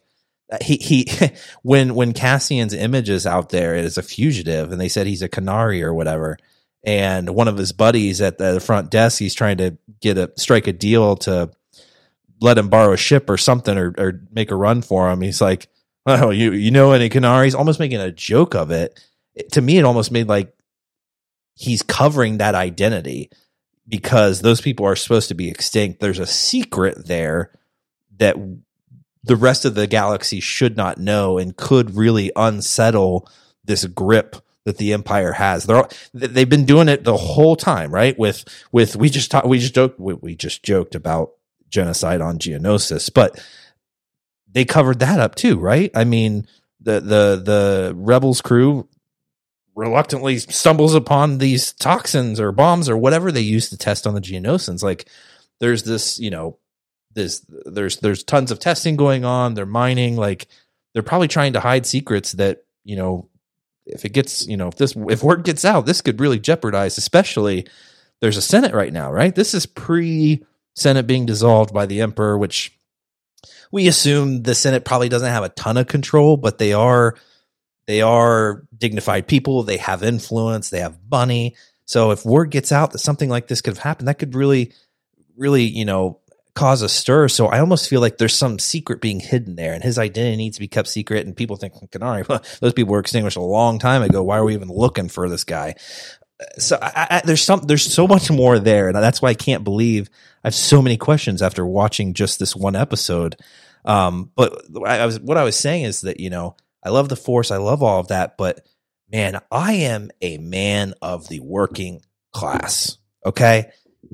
he he when when Cassian's image is out there as a fugitive and they said he's a Kenari or whatever and one of his buddies at the front desk he's trying to get a strike a deal to let him borrow a ship or something or, or make a run for him he's like oh you you know any Kenaris almost making a joke of it. it to me it almost made like he's covering that identity because those people are supposed to be extinct there's a secret there that the rest of the galaxy should not know and could really unsettle this grip that the empire has. They're all, they've been doing it the whole time, right? With with we just talked we just joked we, we just joked about genocide on Geonosis, but they covered that up too, right? I mean, the the the rebels crew reluctantly stumbles upon these toxins or bombs or whatever they use to test on the Geonosians. Like there's this, you know, this there's there's tons of testing going on. They're mining, like they're probably trying to hide secrets that, you know, if it gets, you know, if this if word gets out, this could really jeopardize, especially there's a Senate right now, right? This is pre Senate being dissolved by the Emperor, which we assume the Senate probably doesn't have a ton of control, but they are they are dignified people. They have influence. They have money. So if word gets out that something like this could have happened, that could really, really, you know, cause a stir. So I almost feel like there's some secret being hidden there, and his identity needs to be kept secret. And people think, Kenari, those people were extinguished a long time ago. Why are we even looking for this guy? So I, I, there's some, there's so much more there, and that's why I can't believe I have so many questions after watching just this one episode. Um, but I, I was, what I was saying is that you know, I love the Force, I love all of that, but man, I am a man of the working class. Okay.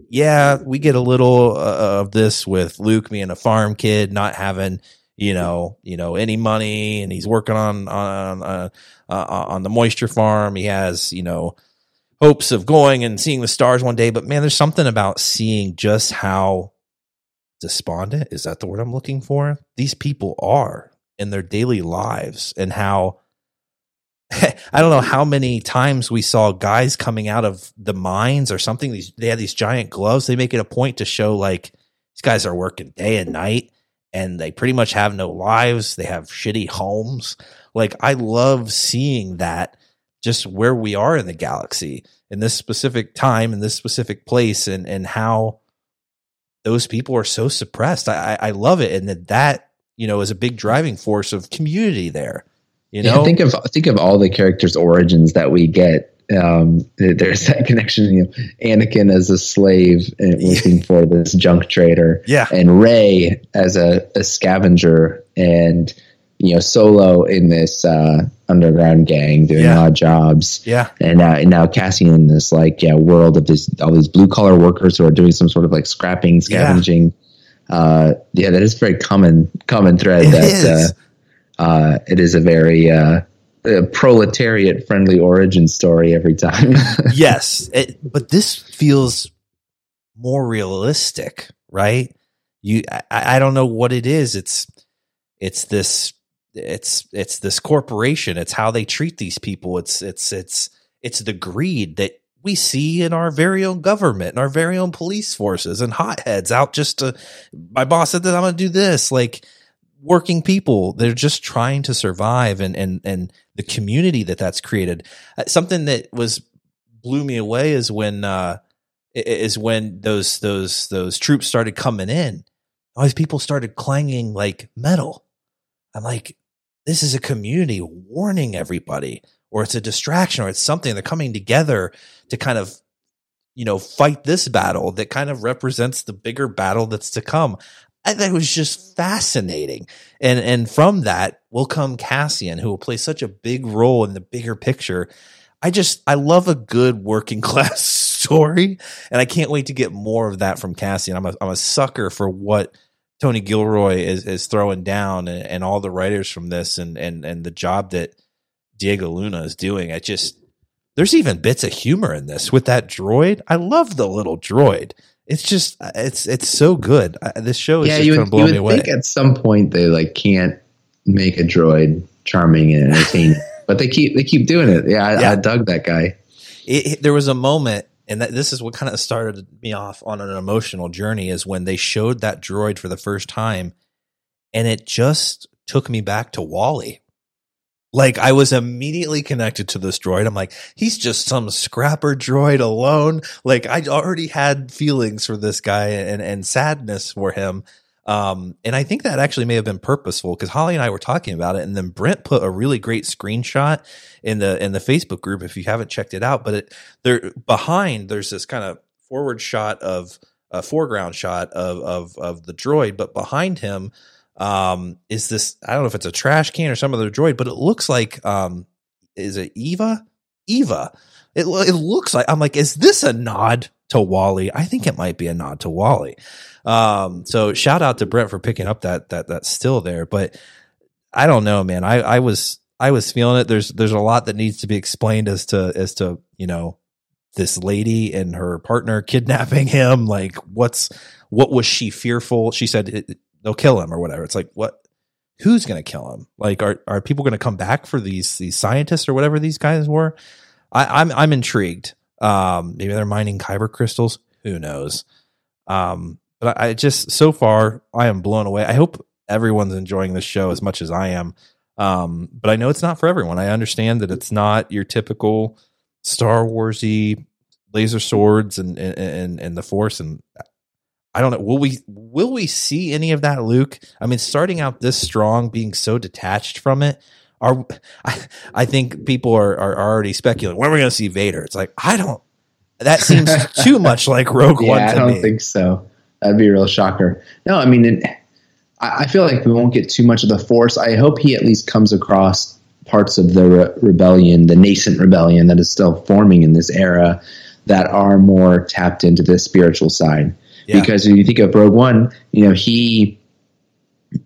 Yeah, we get a little uh, of this with Luke being a farm kid, not having you know, you know, any money, and he's working on on uh, uh, on the moisture farm. He has, you know, hopes of going and seeing the stars one day. But man, there's something about seeing just how despondent is that the word I'm looking for? These people are in their daily lives, and how I don't know how many times we saw guys coming out of the mines or something. These they had these giant gloves. They make it a point to show like these guys are working day and night and they pretty much have no lives. They have shitty homes. Like I love seeing that just where we are in the galaxy in this specific time in this specific place and and how those people are so suppressed. I I love it and that that you know is a big driving force of community there. You know, yeah, think of think of all the characters' origins that we get um, there's that connection. You know, Anakin as a slave working for this junk trader, yeah, and Rey as a, a scavenger, and you know Solo in this uh, underground gang doing yeah. odd jobs, yeah, and now and now Cassian in this like yeah world of this all these blue collar workers who are doing some sort of like scrapping, scavenging. Yeah, uh, yeah that is very common common thread. It that is. Uh, uh, it is a very uh, proletariat friendly origin story every time. yes, it, but this feels more realistic, right? You, I, I don't know what it is. It's, it's this, it's, it's this corporation. It's how they treat these people. It's, it's, it's, it's the greed that we see in our very own government and our very own police forces and hotheads out just to, my boss said that I'm going to do this. Like, working people they're just trying to survive and and and the community that that's created uh, something that was blew me away is when uh is when those those those troops started coming in all these people started clanging like metal i'm like this is a community warning everybody or it's a distraction or it's something they're coming together to kind of you know fight this battle that kind of represents the bigger battle that's to come I think it was just fascinating. And and from that will come Cassian, who will play such a big role in the bigger picture. I just I love a good working class story, and I can't wait to get more of that from Cassian. I'm a I'm a sucker for what Tony Gilroy is is throwing down, and, and all the writers from this, and and and the job that Diego Luna is doing. I just there's even bits of humor in this with that droid. I love the little droid it's just it's it's so good. this show is yeah, just going to blow me away. Think at some point they like can't make a droid charming and entertaining, but they keep they keep doing it. Yeah, I, yeah. I dug that guy. It, there was a moment, and that, this is what kind of started me off on an emotional journey, is when they showed that droid for the first time, and it just took me back to WALL-E. Like I was immediately connected to this droid. I'm like, he's just some scrapper droid alone. Like I already had feelings for this guy and, and sadness for him. Um, and I think that actually may have been purposeful because Holly and I were talking about it, and then Brent put a really great screenshot in the in the Facebook group if you haven't checked it out. But it there behind there's this kind of forward shot of a foreground shot of of of the droid, but behind him um, is this I don't know if it's a trash can or some other droid, but it looks like um, is it Eva? Eva. It it looks like I'm like, is this a nod to WALL-E. I think it might be a nod to WALL-E. Um, so shout out to Brent for picking up that that that's still there, but I don't know, man. I I was I was feeling it. There's there's a lot that needs to be explained as to as to you know this lady and her partner kidnapping him. Like what's what was she fearful? She said they'll kill him or whatever. It's like what who's going to kill him? Like are are people going to come back for these these scientists or whatever these guys were? I, I'm I'm intrigued. Um, maybe they're mining kyber crystals. Who knows? Um, but I, I just so far I am blown away. I hope everyone's enjoying this show as much as I am. Um, but I know it's not for everyone. I understand that it's not your typical Star Warsy laser swords and and and the Force, and I don't know. Will we will we see any of that, Luke? I mean, starting out this strong, being so detached from it, are I, I think people are, are already speculating when are we're going to see Vader. It's like I don't. That seems too much like Rogue yeah, One. I don't me. think so. That'd be a real shocker. No, I mean, it, I, I feel like we won't get too much of the Force. I hope he at least comes across parts of the re- rebellion, the nascent rebellion that is still forming in this era, that are more tapped into the spiritual side. Yeah. Because when you think of Rogue One, you know he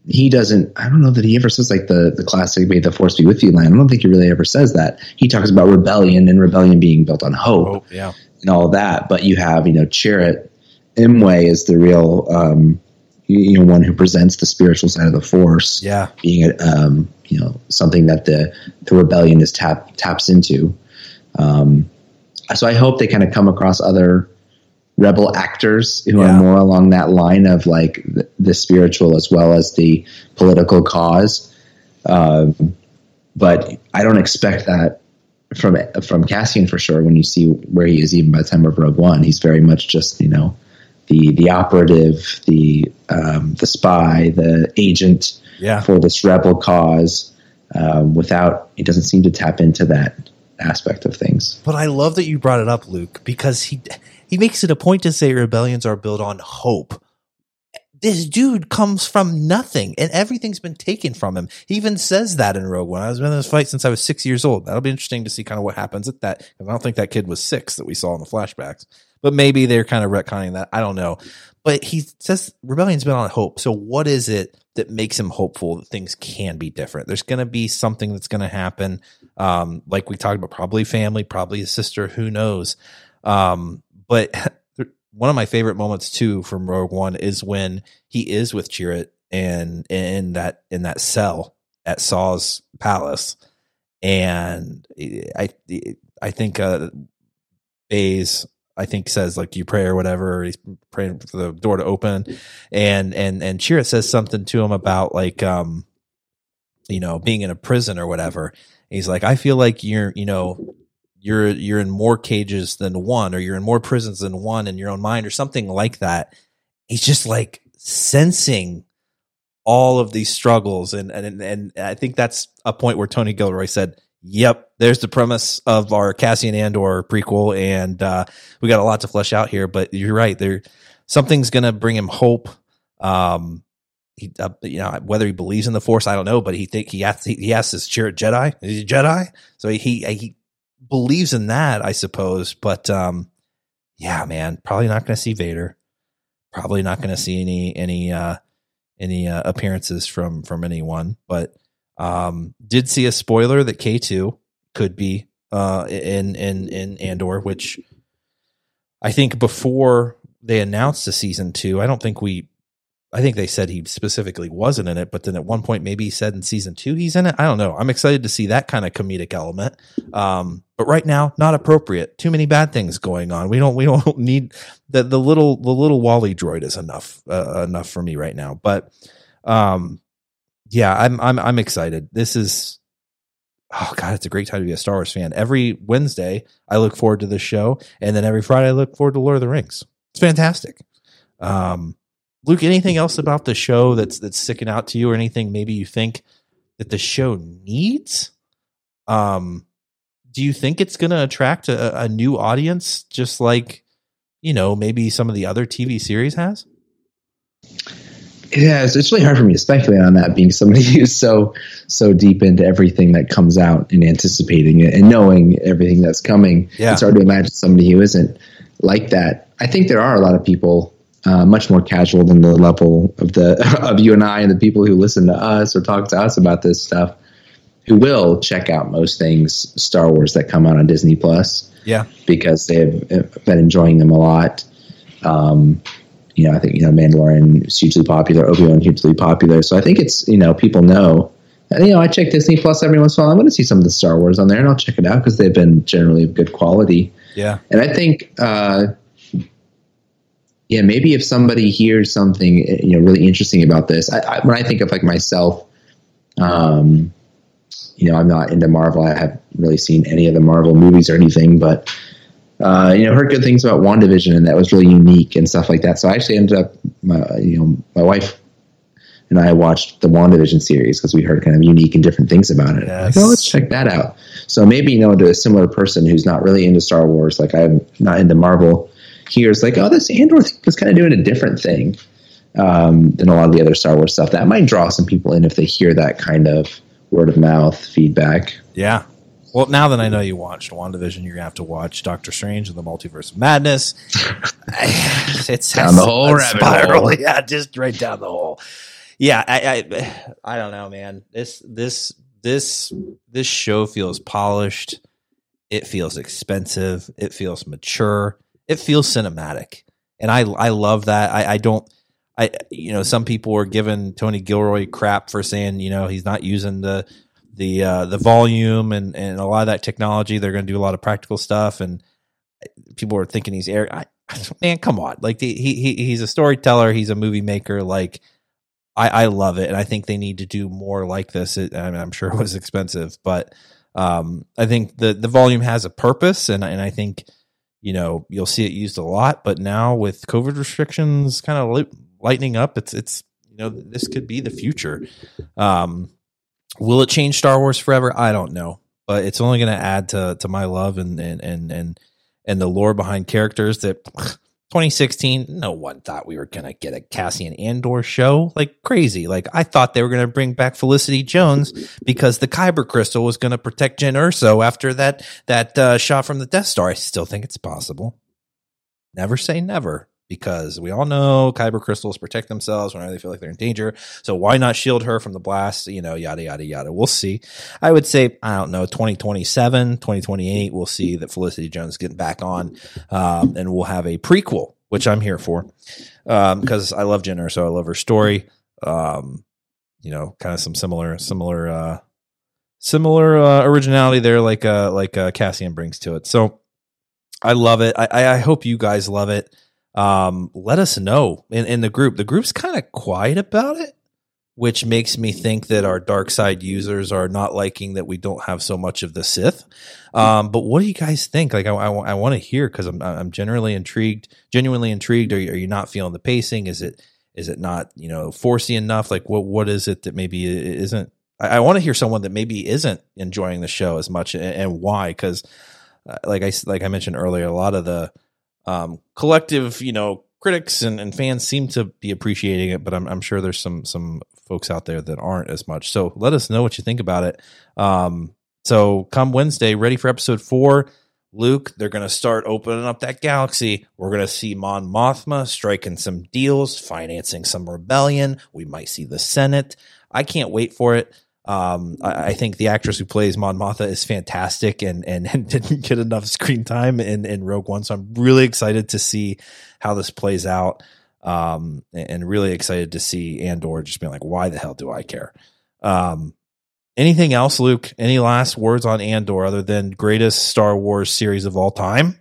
he doesn't. I don't know that he ever says like the the classic "May the Force be with you" line. I don't think he really ever says that. He talks about rebellion and rebellion being built on hope Oh, yeah. and all that. But you have, you know, Chirrut Imwe is the real, um, you, you know, one who presents the spiritual side of the Force, Yeah. being, a, um, you know, something that the the rebellion is tap taps into. Um, so I hope they kind of come across other rebel actors who Yeah. are more along that line of like the, the spiritual as well as the political cause. Um, but I don't expect that from from Cassian for sure. When you see where he is, even by the time of Rogue One, he's very much just you know the the operative, the um, the spy, the agent Yeah. for this rebel cause. Um, without, he doesn't seem to tap into that aspect of things. But I love that you brought it up, Luke, because he he makes it a point to say rebellions are built on hope. This dude comes from nothing, and everything's been taken from him. He even says that in Rogue One. I was in this fight since I was six years old. That'll be interesting to see kind of what happens at that. 'cause I don't think that kid was six that we saw in the flashbacks, but maybe they're kind of retconning that. I don't know. But he says rebellion's been on hope. So what is it that makes him hopeful that things can be different? There's going to be something that's going to happen. Um, like we talked about, probably family, probably a sister, who knows? Um, but one of my favorite moments too from Rogue One is when he is with Chirrut and in that in that cell at Saw's palace, and I I think uh, Baze I think says like you pray or whatever. He's praying for the door to open, and and and Chirrut says something to him about like um, you know, being in a prison or whatever. He's like, I feel like you're you know you're you're in more cages than one, or you're in more prisons than one in your own mind, or something like that. He's just like sensing all of these struggles, and and and I think that's a point where Tony Gilroy said, "Yep, there's the premise of our Cassian Andor prequel, and uh, we got a lot to flesh out here." But you're right, there something's gonna bring him hope. Um, he, uh, you know, whether he believes in the Force, I don't know, but he think he asks, he asks his Chirrut Jedi, is he Jedi? So he, he he believes in that, I suppose. But um, yeah, man, probably not going to see Vader. Probably not going to see any any uh, any uh, appearances from from anyone. But um, did see a spoiler that K two could be uh, in in in Andor, which I think before they announced the season two, I don't think we. I think they said he specifically wasn't in it, but then at one point maybe he said in season two he's in it. I don't know. I'm excited to see that kind of comedic element. Um, but right now, not appropriate. Too many bad things going on. We don't. We don't need the the little the little WALL-E droid is enough uh, enough for me right now. But um, yeah, I'm I'm I'm excited. This is oh god, it's a great time to be a Star Wars fan. Every Wednesday, I look forward to this show, and then every Friday, I look forward to Lord of the Rings. It's fantastic. Um, Luke, anything else about the show that's that's sticking out to you, or anything maybe you think that the show needs? Um, do you think it's going to attract a, a new audience, just like you know maybe some of the other TV series has? Yeah, it's, it's really hard for me to speculate on that, being somebody who's so so deep into everything that comes out and anticipating it and knowing everything that's coming. Yeah. It's hard to imagine somebody who isn't like that. I think there are a lot of people uh, much more casual than the level of the of you and I and the people who listen to us or talk to us about this stuff, who will check out most things Star Wars that come out on Disney Plus Yeah, because they've been enjoying them a lot. Um, you know, I think you know Mandalorian is hugely popular, Obi Wan hugely popular. So I think it's you know people know. And, you know, I check Disney Plus every once in a while. I'm going to see some of the Star Wars on there, and I'll check it out because they've been generally of good quality. yeah, And I think, uh, yeah, maybe if somebody hears something you know really interesting about this, I, I, when I think of like myself, um, you know, I'm not into Marvel. I haven't really seen any of the Marvel movies or anything, but uh, you know, heard good things about WandaVision, and that was really unique and stuff like that. So I actually ended up, my, you know, my wife and I watched the WandaVision series because we heard kind of unique and different things about it. Yes. Like, oh, let's check that out. So maybe you know, to a similar person who's not really into Star Wars, like I'm not into Marvel, hears like, oh, this Andor thing is kind of doing a different thing um, than a lot of the other Star Wars stuff. That might draw some people in if they hear that kind of word of mouth feedback. Yeah. Well, now that I know you watched WandaVision, you're gonna have to watch Doctor Strange and the Multiverse of Madness. it's Down the whole rabbit hole. Yeah, just right down the hole. Yeah, I, I I don't know, man. This this this this show feels polished. It feels expensive. It feels mature. It feels cinematic, and I I love that. I, I don't. I you know some people were giving Tony Gilroy crap for saying you know he's not using the the uh, the volume and and a lot of that technology. They're going to do a lot of practical stuff, and people were thinking he's air. I, man, come on! Like he he he's a storyteller. He's a movie maker. Like I I love it, and I think they need to do more like this. It, I mean, I'm sure it was expensive, but um, I think the the volume has a purpose, and and I think you know you'll see it used a lot. But now with COVID restrictions kind of lightening up, it's it's you know this could be the future. Um, will it change Star Wars forever? I don't know, but it's only going to add to to my love and and and and and the lore behind characters that 2016 no one thought we were going to get a Cassian Andor show. Like crazy. Like I thought they were going to bring back Felicity Jones because the Kyber crystal was going to protect Jyn Erso after that that uh, shot from the Death Star. I still think it's possible. Never say never because we all know kyber crystals protect themselves whenever they feel like they're in danger. So why not shield her from the blast? You know, yada, yada, yada. We'll see. I would say, I don't know, 2027, 2028, we'll see that Felicity Jones getting back on. Um, and we'll have a prequel, which I'm here for. Um, cause I love Jenner. So I love her story. Um, you know, kind of some similar, similar, uh, similar, uh, originality there, like, uh, like, uh, Cassian brings to it. So I love it. I, I hope you guys love it um, let us know in, in the group. The group's kind of quiet about it, which makes me think that our dark side users are not liking that we don't have so much of the Sith. Um, but what do you guys think? Like, I, I, I want to hear because I'm I'm generally intrigued, genuinely intrigued. Are you, are you not feeling the pacing? Is it is it not you know forcey enough? Like, what what is it that maybe isn't? I, I want to hear someone that maybe isn't enjoying the show as much and, and why? Because uh, like I like I mentioned earlier, a lot of the um, collective, you know, critics and, and, fans seem to be appreciating it, but I'm, I'm, sure there's some some folks out there that aren't as much. So let us know what you think about it. Um, so come Wednesday, ready for episode four. Luke, they're going to start opening up that galaxy. We're going to see Mon Mothma striking some deals, financing some rebellion. We might see the Senate. I can't wait for it. Um, I, I, think the actress who plays Mon Mothma is fantastic and, and, and didn't get enough screen time in, in Rogue One. So I'm really excited to see how this plays out. Um, and really excited to see Andor just being like, why the hell do I care? Um, anything else, Luke? Any last words on Andor other than greatest Star Wars series of all time?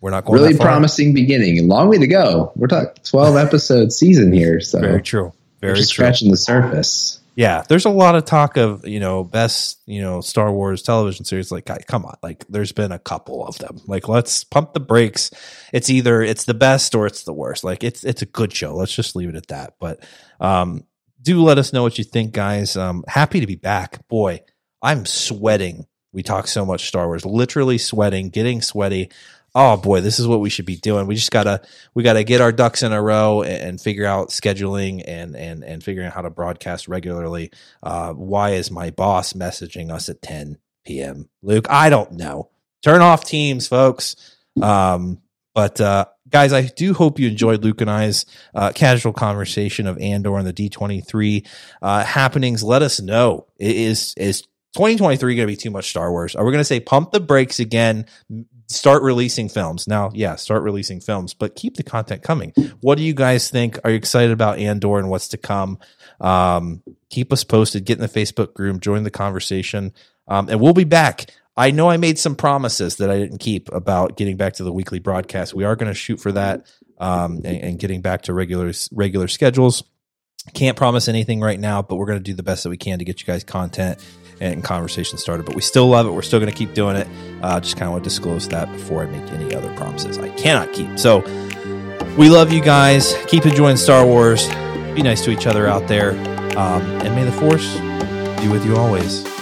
We're not going really promising beginning. long way to go. We're talking 12 episode season here. So very true. Very true. scratching the surface yeah, there's a lot of talk of you know best you know Star Wars television series. Like, come on, like there's been a couple of them. Like, let's pump the brakes. It's either it's the best or it's the worst. Like, it's it's a good show. Let's just leave it at that. But um, do let us know what you think, guys. Um, happy to be back. Boy, I'm sweating. We talk so much Star Wars, literally sweating, getting sweaty oh boy, this is what we should be doing. We just gotta we gotta get our ducks in a row and, and figure out scheduling and and and figuring out how to broadcast regularly. Uh, why is my boss messaging us at 10 p.m. Luke? I don't know. Turn off Teams, folks. Um, but uh, guys, I do hope you enjoyed Luke and I's uh, casual conversation of Andor and the D23 uh, happenings. Let us know. Is is 2023 going to be too much Star Wars? Are we going to say pump the brakes again? Start releasing films. Now yeah start releasing films but keep the content coming. What do you guys think? Are you excited about andor and what's to come? Um, keep us posted. Get in the facebook group. Join the conversation. Um, and we'll be back. I know i made some promises that i didn't keep about getting back to the weekly broadcast. We are going to shoot for that um, and, and getting back to regular regular schedules. Can't promise anything right now but we're going to do the best that we can to get you guys content and conversation started. But we still love it. We're still going to keep doing it. Uh, just kind of want to disclose that before I make any other promises I cannot keep. So we love you guys. Keep enjoying Star Wars. Be nice to each other out there. Um, and may the Force be with you always.